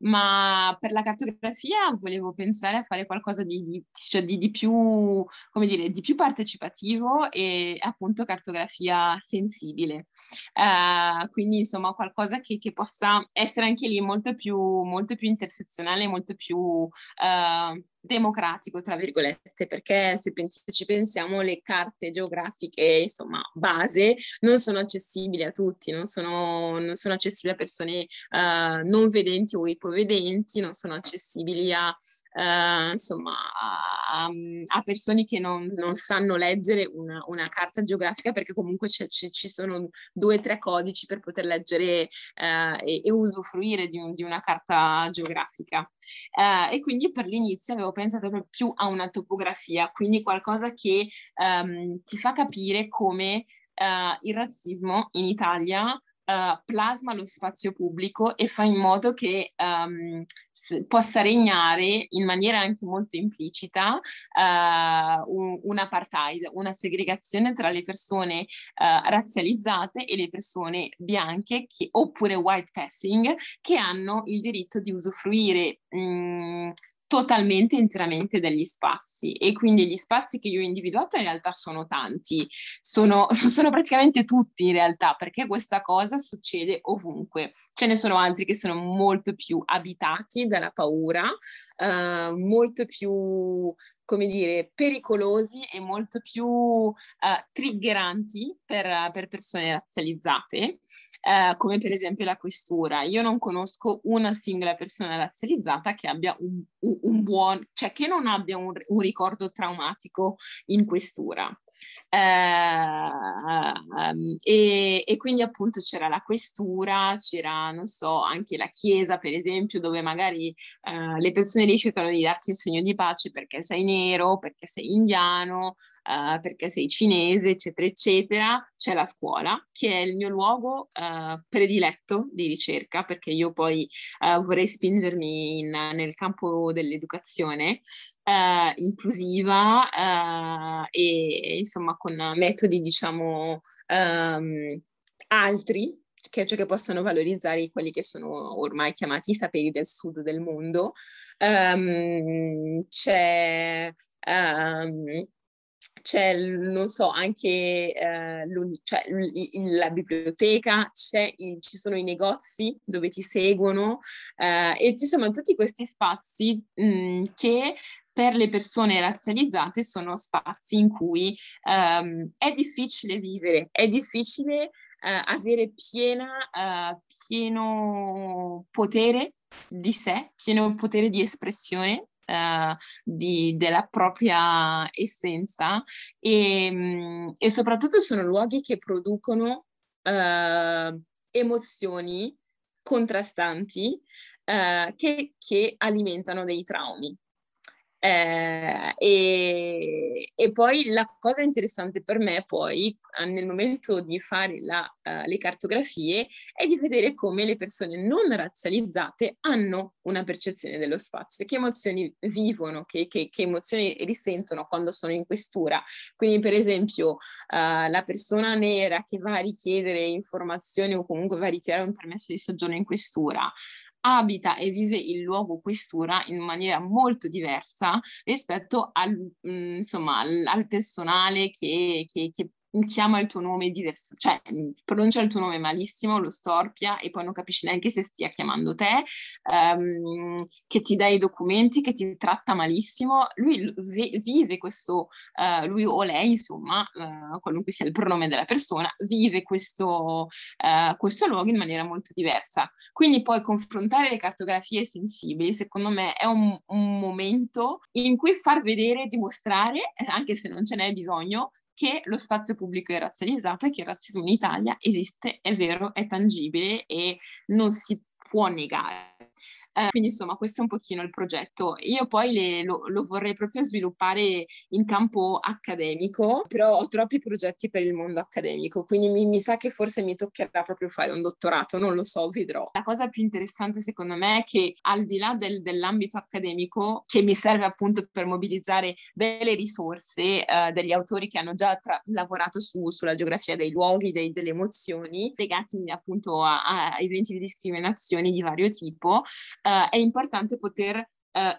ma per la cartografia volevo pensare a fare qualcosa di, di, cioè di più, come dire, di più partecipativo e appunto cartografia sensibile. Uh, quindi insomma qualcosa che, che, possa essere anche lì molto più, molto più intersezionale, molto più uh, democratico, tra virgolette, perché se pens- ci pensiamo le carte geografiche, insomma, base, non sono accessibili a tutti, non sono, non sono accessibili a persone uh, non vedenti o ipovedenti, non sono accessibili a Uh, insomma, a, a, persone che non, non sanno leggere una, una, carta geografica perché comunque c- c- ci sono due o tre codici per poter leggere uh, e, e, usufruire di, un, di, una carta geografica. Uh, e quindi per l'inizio avevo pensato più a una topografia, quindi qualcosa che um, ti fa capire come il razzismo in Italia uh, plasma lo spazio pubblico e fa in modo che um, s- possa regnare in maniera anche molto implicita uh, un, un, apartheid, una segregazione tra le persone uh, razzializzate e le persone bianche che, oppure white passing che hanno il diritto di usufruire mh, mm, totalmente interamente degli spazi. E quindi gli spazi che io ho individuato in realtà sono tanti, sono, sono praticamente tutti in realtà perché questa cosa succede ovunque. Ce ne sono altri che sono molto più abitati dalla paura, eh, molto più come dire, pericolosi e molto più uh, triggeranti per, per, persone razzializzate, uh, come per esempio la questura. Io non conosco una singola persona razzializzata che abbia un, un buon, cioè che non abbia un, un ricordo traumatico in questura. Uh, e, e, quindi appunto c'era la questura, c'era, non so, anche la chiesa, per esempio, dove magari uh, le persone rifiutano di darti il segno di pace perché sei nero, perché sei indiano, uh, perché sei cinese, eccetera, eccetera. C'è la scuola, che è il mio luogo prediletto di ricerca, perché io poi vorrei spingermi in, nel campo dell'educazione eh, inclusiva eh, e insomma con metodi diciamo um, altri che, cioè che possono valorizzare quelli che sono ormai chiamati i saperi del sud del mondo. Um, c'è um, c'è, non so, anche eh, cioè, la biblioteca, il, ci sono i negozi dove ti seguono eh, e ci sono tutti questi spazi mh, che per le persone razzializzate sono spazi in cui um, è difficile vivere, è difficile uh, avere piena, uh, pieno potere di sé, pieno potere di espressione Uh, di, della propria essenza e, um, e, soprattutto sono luoghi che producono uh, emozioni contrastanti uh, che, che, alimentano dei traumi. Eh, e, e, poi la cosa interessante per me poi eh, nel momento di fare la, uh, le cartografie è di vedere come le persone non razzializzate hanno una percezione dello spazio, che emozioni vivono, che, che, che emozioni risentono quando sono in questura. Quindi per esempio uh, la persona nera che va a richiedere informazioni o comunque va a ritirare un permesso di soggiorno in questura, abita e vive il luogo questura in maniera molto diversa rispetto al, mh, mm, insomma, al, al personale che, che, che chiama il tuo nome diverso, cioè pronuncia il tuo nome malissimo, lo storpia e poi non capisci neanche se stia chiamando te, um, che ti dà i documenti, che ti tratta malissimo. Lui v- vive questo, uh, lui o lei, insomma, uh, qualunque sia il pronome della persona, vive questo, uh, questo luogo in maniera molto diversa. Quindi poi confrontare le cartografie sensibili, secondo me, è un, un momento in cui far vedere, dimostrare, anche se non ce n'è bisogno, che lo spazio pubblico è razzializzato e che il razzismo in Italia esiste, è vero, è tangibile e non si può negare. Eh, quindi insomma questo è un pochino il progetto. Io poi le, lo, lo, vorrei proprio sviluppare in campo accademico, però ho troppi progetti per il mondo accademico, quindi mi, mi, sa che forse mi toccherà proprio fare un dottorato, non lo so, vedrò. La cosa più interessante secondo me è che al di là del, dell'ambito accademico, che mi serve appunto per mobilizzare delle risorse eh, degli autori che hanno già tra- lavorato su, sulla geografia dei luoghi, dei, delle emozioni, legati appunto a, a eventi di discriminazione di vario tipo, uh, è importante poter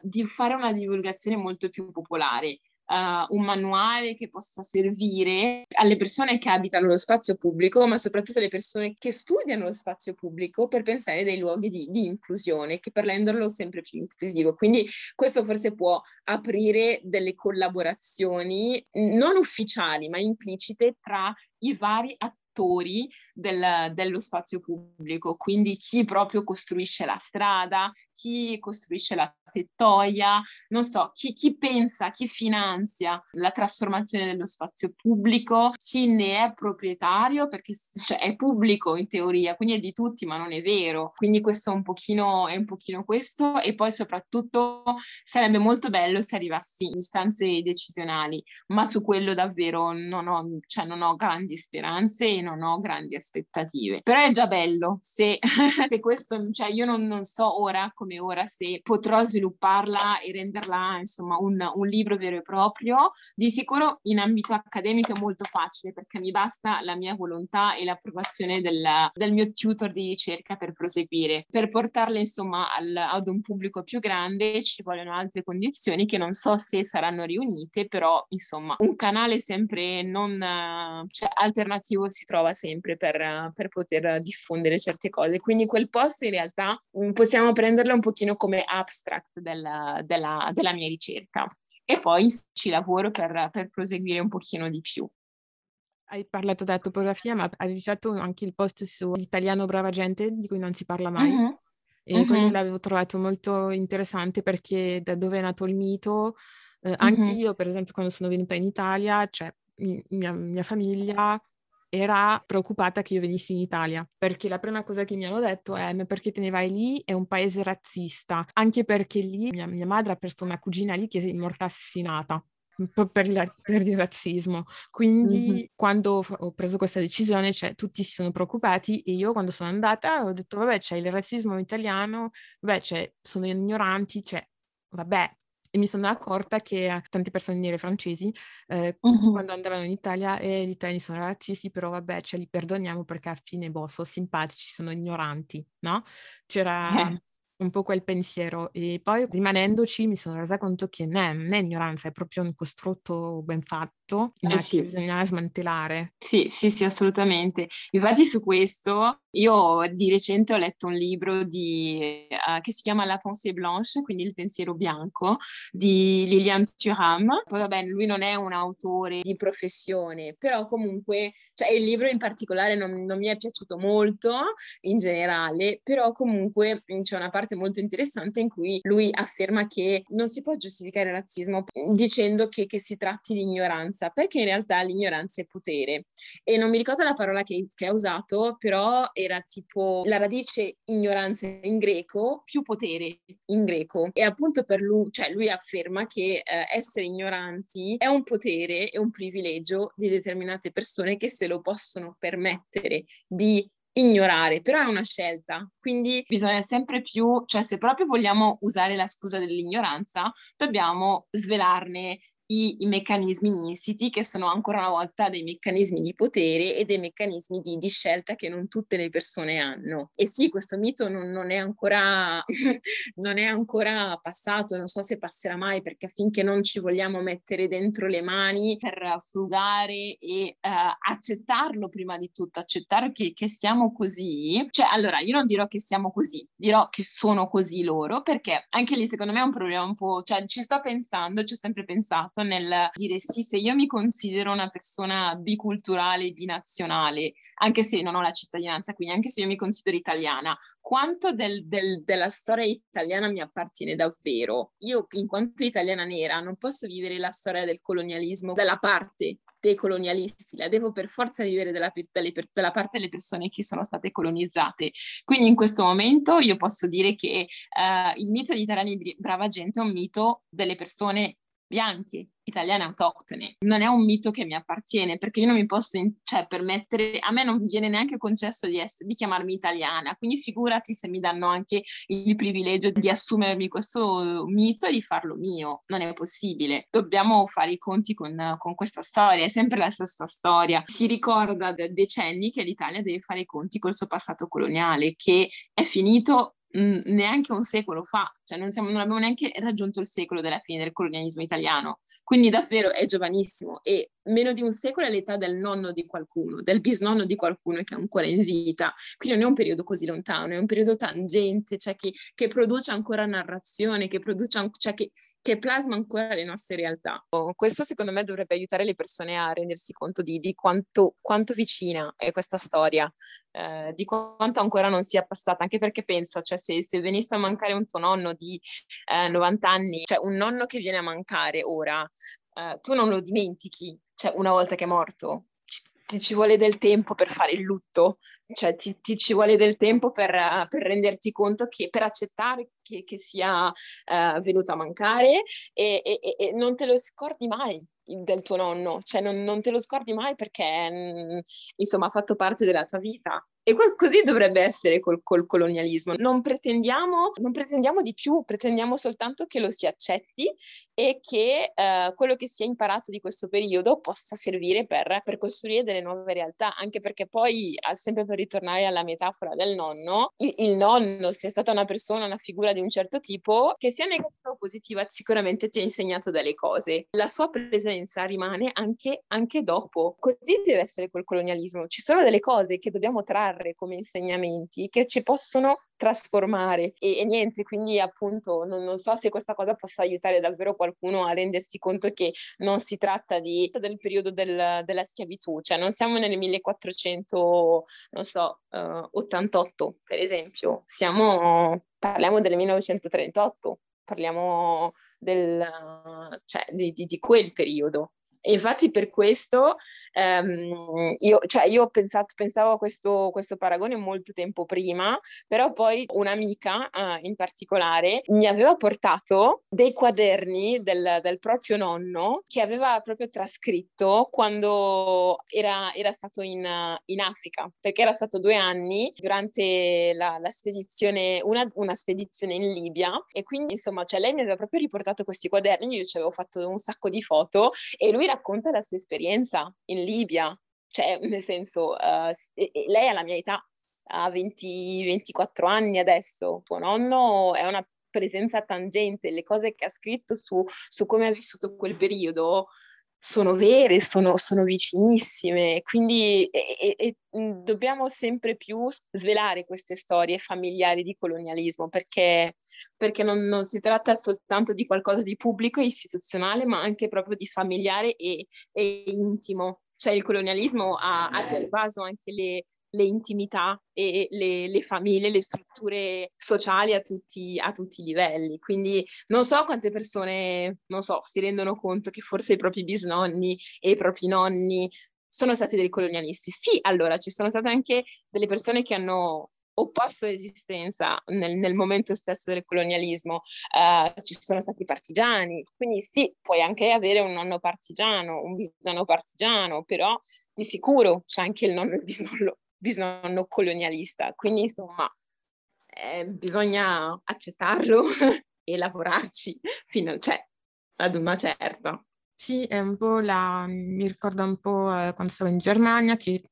di fare una divulgazione molto più popolare. Uh, un manuale che possa servire alle persone che abitano lo spazio pubblico, ma soprattutto alle persone che studiano lo spazio pubblico per pensare dei luoghi di, di, inclusione, che per renderlo sempre più inclusivo. Quindi questo forse può aprire delle collaborazioni non ufficiali, ma implicite tra i vari attori del, dello spazio pubblico, quindi chi proprio costruisce la strada, chi costruisce la tettoia, non so, chi, chi pensa, chi finanzia la trasformazione dello spazio pubblico, chi ne è proprietario, perché cioè, è pubblico in teoria, quindi è di tutti, ma non è vero. Quindi questo è un pochino, è un pochino questo e poi soprattutto sarebbe molto bello se arrivassi in istanze decisionali, ma su quello davvero non ho, cioè, non ho grandi speranze e non ho grandi aspettative. Però è già bello se, se questo, cioè io non, non, so ora come ora se potrò svilupparla e renderla insomma un, un libro vero e proprio. Di sicuro in ambito accademico è molto facile perché mi basta la mia volontà e l'approvazione del, del mio tutor di ricerca per proseguire. Per portarle insomma al, ad un pubblico più grande ci vogliono altre condizioni che non so se saranno riunite, però insomma un canale sempre non cioè, alternativo si trova sempre per per, per, poter diffondere certe cose. Quindi quel post in realtà mm, possiamo prenderlo un pochino come abstract della, della, della mia ricerca e poi ci lavoro per, per proseguire un pochino di più. Hai parlato della topografia, ma hai fatto anche il post sull'italiano brava gente di cui non si parla mai. Mm-hmm. E mm-hmm. quello l'avevo trovato molto interessante perché da dove è nato il mito, eh, anche mm-hmm. io, per esempio, quando sono venuta in Italia, cioè mia, mia famiglia era preoccupata che io venissi in Italia, perché la prima cosa che mi hanno detto è ma perché te ne vai lì? È un paese razzista, anche perché lì mia, mia madre ha perso una cugina lì che è morta assassinata. Per il, per il, razzismo. Quindi mm-hmm. quando ho preso questa decisione, cioè, tutti si sono preoccupati e io quando sono andata ho detto, vabbè, c'è il razzismo italiano, vabbè, sono ignoranti, cioè, vabbè, e mi sono accorta che tante persone nere francesi eh, uh-huh. quando andavano in Italia eh, gli italiani sono razzisti però vabbè ce li perdoniamo perché a fine boh sono simpatici sono ignoranti no? c'era eh un po' quel pensiero e poi rimanendoci mi sono resa conto che non è, non è ignoranza, è proprio un costrutto ben fatto, ma eh sì. che bisogna smantellare. Sì, sì, sì, assolutamente. Infatti su questo io di recente ho letto un libro di, uh, che si chiama La pensée blanche, quindi il pensiero bianco, di Liliane Thuram. Poi vabbè, lui non è un autore di professione, però comunque, cioè il libro in particolare non, non mi è piaciuto molto in generale, però comunque c'è una parte parte molto interessante in cui lui afferma che non si può giustificare il razzismo dicendo che, che si tratti di ignoranza, perché in realtà l'ignoranza è potere. E non mi ricordo la parola che, che ha usato, però era tipo la radice ignoranza in greco più potere in greco. E appunto per lui, cioè lui afferma che eh, essere ignoranti è un potere e un privilegio di determinate persone che se lo possono permettere di ignorare, però è una scelta, quindi bisogna sempre più, cioè se proprio vogliamo usare la scusa dell'ignoranza, dobbiamo svelarne i, i, meccanismi insiti che sono ancora una volta dei meccanismi di potere e dei meccanismi di, di scelta che non tutte le persone hanno. E sì, questo mito non, non, è ancora, non, è ancora, passato, non so se passerà mai perché affinché non ci vogliamo mettere dentro le mani per frugare e uh, accettarlo prima di tutto, accettare che, che siamo così. Cioè, allora, io non dirò che siamo così, dirò che sono così loro perché anche lì secondo me è un problema un po', cioè ci sto pensando, ci ho sempre pensato sbagliato nel dire sì, se io mi considero una persona biculturale, binazionale, anche se non ho la cittadinanza, quindi anche se io mi considero italiana, quanto del, del, della storia italiana mi appartiene davvero? Io, in quanto italiana nera, non posso vivere la storia del colonialismo dalla parte dei colonialisti, la devo per forza vivere dalla, dalla, dalla parte delle persone che sono state colonizzate. Quindi in questo momento io posso dire che uh, il mito di italiani brava gente è un mito delle persone bianche, italiane autoctone. Non è un mito che mi appartiene perché io non mi posso in- cioè, permettere, a me non viene neanche concesso di, essere, di chiamarmi italiana, quindi figurati se mi danno anche il privilegio di assumermi questo mito e di farlo mio. Non è possibile. Dobbiamo fare i conti con, con questa storia, è sempre la stessa storia. Si ricorda da decenni che l'Italia deve fare i conti col suo passato coloniale, che è finito neanche un secolo fa, cioè non, siamo, non, abbiamo neanche raggiunto il secolo della fine del colonialismo italiano, quindi davvero è giovanissimo e meno di un secolo è l'età del nonno di qualcuno, del bisnonno di qualcuno che è ancora in vita, quindi non è un periodo così lontano, è un periodo tangente, cioè che, che produce ancora narrazione, che, produce, cioè che, che, plasma ancora le nostre realtà. Questo secondo me dovrebbe aiutare le persone a rendersi conto di, di quanto, quanto, vicina è questa storia, eh, di quanto ancora non sia passata, anche perché pensa, cioè se, se venisse a mancare un tuo nonno di eh, 90 anni, cioè un nonno che viene a mancare ora, eh, tu non lo dimentichi, cioè una volta che è morto, ti ci vuole del tempo per fare il lutto, cioè ti, ti ci vuole del tempo per, uh, per, renderti conto che, per accettare che, che sia uh, venuto a mancare e, e, e, non te lo scordi mai del tuo nonno, cioè non, non te lo scordi mai perché mh, mm, insomma ha fatto parte della tua vita e così dovrebbe essere col, col colonialismo. Non pretendiamo, non pretendiamo, di più, pretendiamo soltanto che lo si accetti e che eh, quello che si è imparato di questo periodo possa servire per, per, costruire delle nuove realtà, anche perché poi, sempre per ritornare alla metafora del nonno, il, il nonno sia stata una persona, una figura di un certo tipo, che sia negativa o positiva, sicuramente ti ha insegnato delle cose. La sua presenza rimane anche, anche dopo. Così deve essere col colonialismo. Ci sono delle cose che dobbiamo trarre trarre come insegnamenti che ci possono trasformare. E, e niente, quindi appunto non, non, so se questa cosa possa aiutare davvero qualcuno a rendersi conto che non si tratta di, del periodo del, della schiavitù, cioè non siamo nel 1400, non so, uh, 88 per esempio, siamo, parliamo del 1938, parliamo del, cioè, di, di, di quel periodo Infatti per questo ehm, io, cioè io ho pensato, pensavo a questo, questo, paragone molto tempo prima, però poi un'amica eh, in particolare mi aveva portato dei quaderni del, del, proprio nonno che aveva proprio trascritto quando era, era stato in, in, Africa, perché era stato due anni durante la, la spedizione, una, una, spedizione in Libia. E quindi insomma cioè, lei mi aveva proprio riportato questi quaderni, io ci avevo fatto un sacco di foto e lui racconta la sua esperienza in Libia, cioè nel senso, uh, lei ha la mia età, ha 20, 24 anni adesso, suo nonno è una presenza tangente, le cose che ha scritto su, su come ha vissuto quel periodo sono vere, sono, sono vicinissime, quindi e, e, e dobbiamo sempre più svelare queste storie familiari di colonialismo, perché, perché non, non, si tratta soltanto di qualcosa di pubblico e istituzionale, ma anche proprio di familiare e, e intimo. Cioè il colonialismo ha, ha pervaso anche le, le intimità e le, le, famiglie, le strutture sociali a tutti, a tutti, i livelli. Quindi non so quante persone, non so, si rendono conto che forse i propri bisnonni e i propri nonni sono stati dei colonialisti. Sì, allora ci sono state anche delle persone che hanno opposto esistenza nel, nel, momento stesso del colonialismo, uh, ci sono stati partigiani, quindi sì, puoi anche avere un nonno partigiano, un bisnonno partigiano, però di sicuro c'è anche il nonno e il bisnonno, bisnonno colonialista, quindi insomma eh, bisogna accettarlo e lavorarci fino a, cioè, ad una certa. Sì, è un po' la, mi ricorda un po' eh, quando stavo in Germania che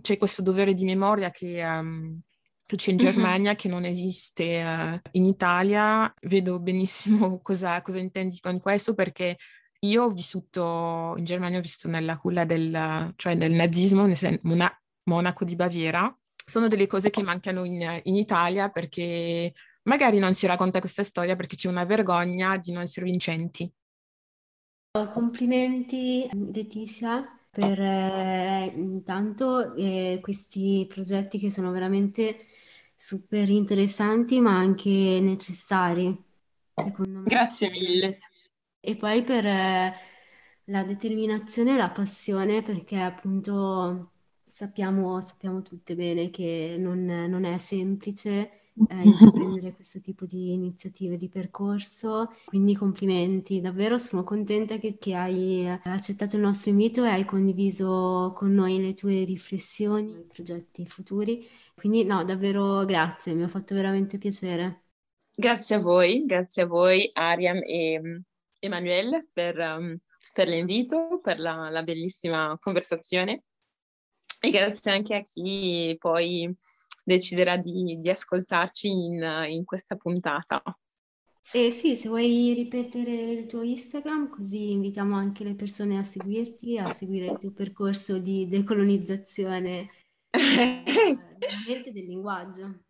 c'è questo dovere di memoria che um, che c'è in Germania, mm-hmm. che non esiste uh, in Italia. Vedo benissimo cosa, cosa, intendi con questo perché io ho vissuto in Germania, ho vissuto nella culla del, cioè del nazismo, Mona- Monaco di Baviera. Sono delle cose che mancano in, in Italia perché magari non si racconta questa storia perché c'è una vergogna di non essere vincenti. Complimenti Letizia per eh, intanto eh, questi progetti che sono veramente super interessanti ma anche necessari, secondo me. Grazie mille. E poi per eh, la determinazione e la passione, perché appunto sappiamo, sappiamo tutte bene che non, non è semplice eh, intraprendere questo tipo di iniziative di percorso. Quindi complimenti, davvero sono contenta che, che hai eh, accettato il nostro invito e hai condiviso con noi le tue riflessioni, i progetti futuri. Quindi no, davvero grazie, mi ha fatto veramente piacere. Grazie a voi, grazie a voi Ariam e Emanuele per, um, per l'invito, per la, la, bellissima conversazione e grazie anche a chi poi deciderà di, di ascoltarci in, in questa puntata. Eh sì, se vuoi ripetere il tuo Instagram, così invitiamo anche le persone a seguirti, a seguire il tuo percorso di decolonizzazione eh, del linguaggio.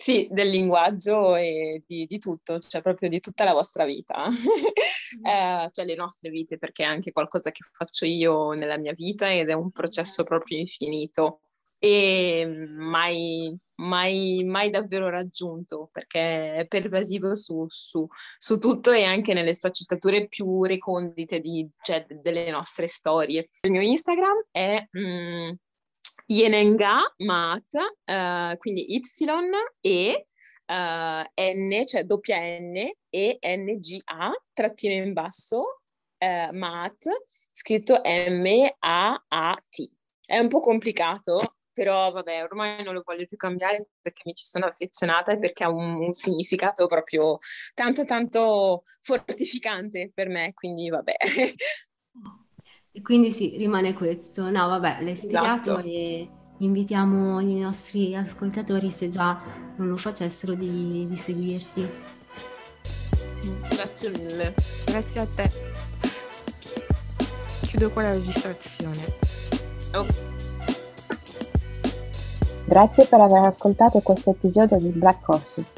Sì, del linguaggio e di, di, tutto, cioè proprio di tutta la vostra vita, eh, cioè le nostre vite, perché è anche qualcosa che faccio io nella mia vita ed è un processo proprio infinito. E mai, mai, mai davvero raggiunto perché è pervasivo su, su, su, tutto e anche nelle sfaccettature più recondite di, cioè, delle nostre storie. Il mio Instagram è... Mm, Yenenga Mat, uh, quindi Y e uh, N, cioè doppia N e N G A, trattino in basso, uh, Mat, scritto M-A-A-T. È un po' complicato, però vabbè, ormai non lo voglio più cambiare perché mi ci sono affezionata e perché ha un, un significato proprio tanto tanto fortificante per me, quindi vabbè. E quindi sì, rimane questo. No, vabbè, l'hai spiegato esatto. e invitiamo i nostri ascoltatori, se già non lo facessero, di, di seguirti. Grazie mille. Grazie a te. Chiudo qua la registrazione. Oh. Grazie per aver ascoltato questo episodio di Black Coffee.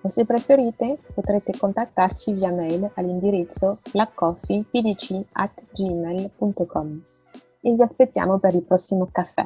O se preferite potrete contattarci via mail all'indirizzo blackcoffeepdc.gmail.com e vi aspettiamo per il prossimo caffè.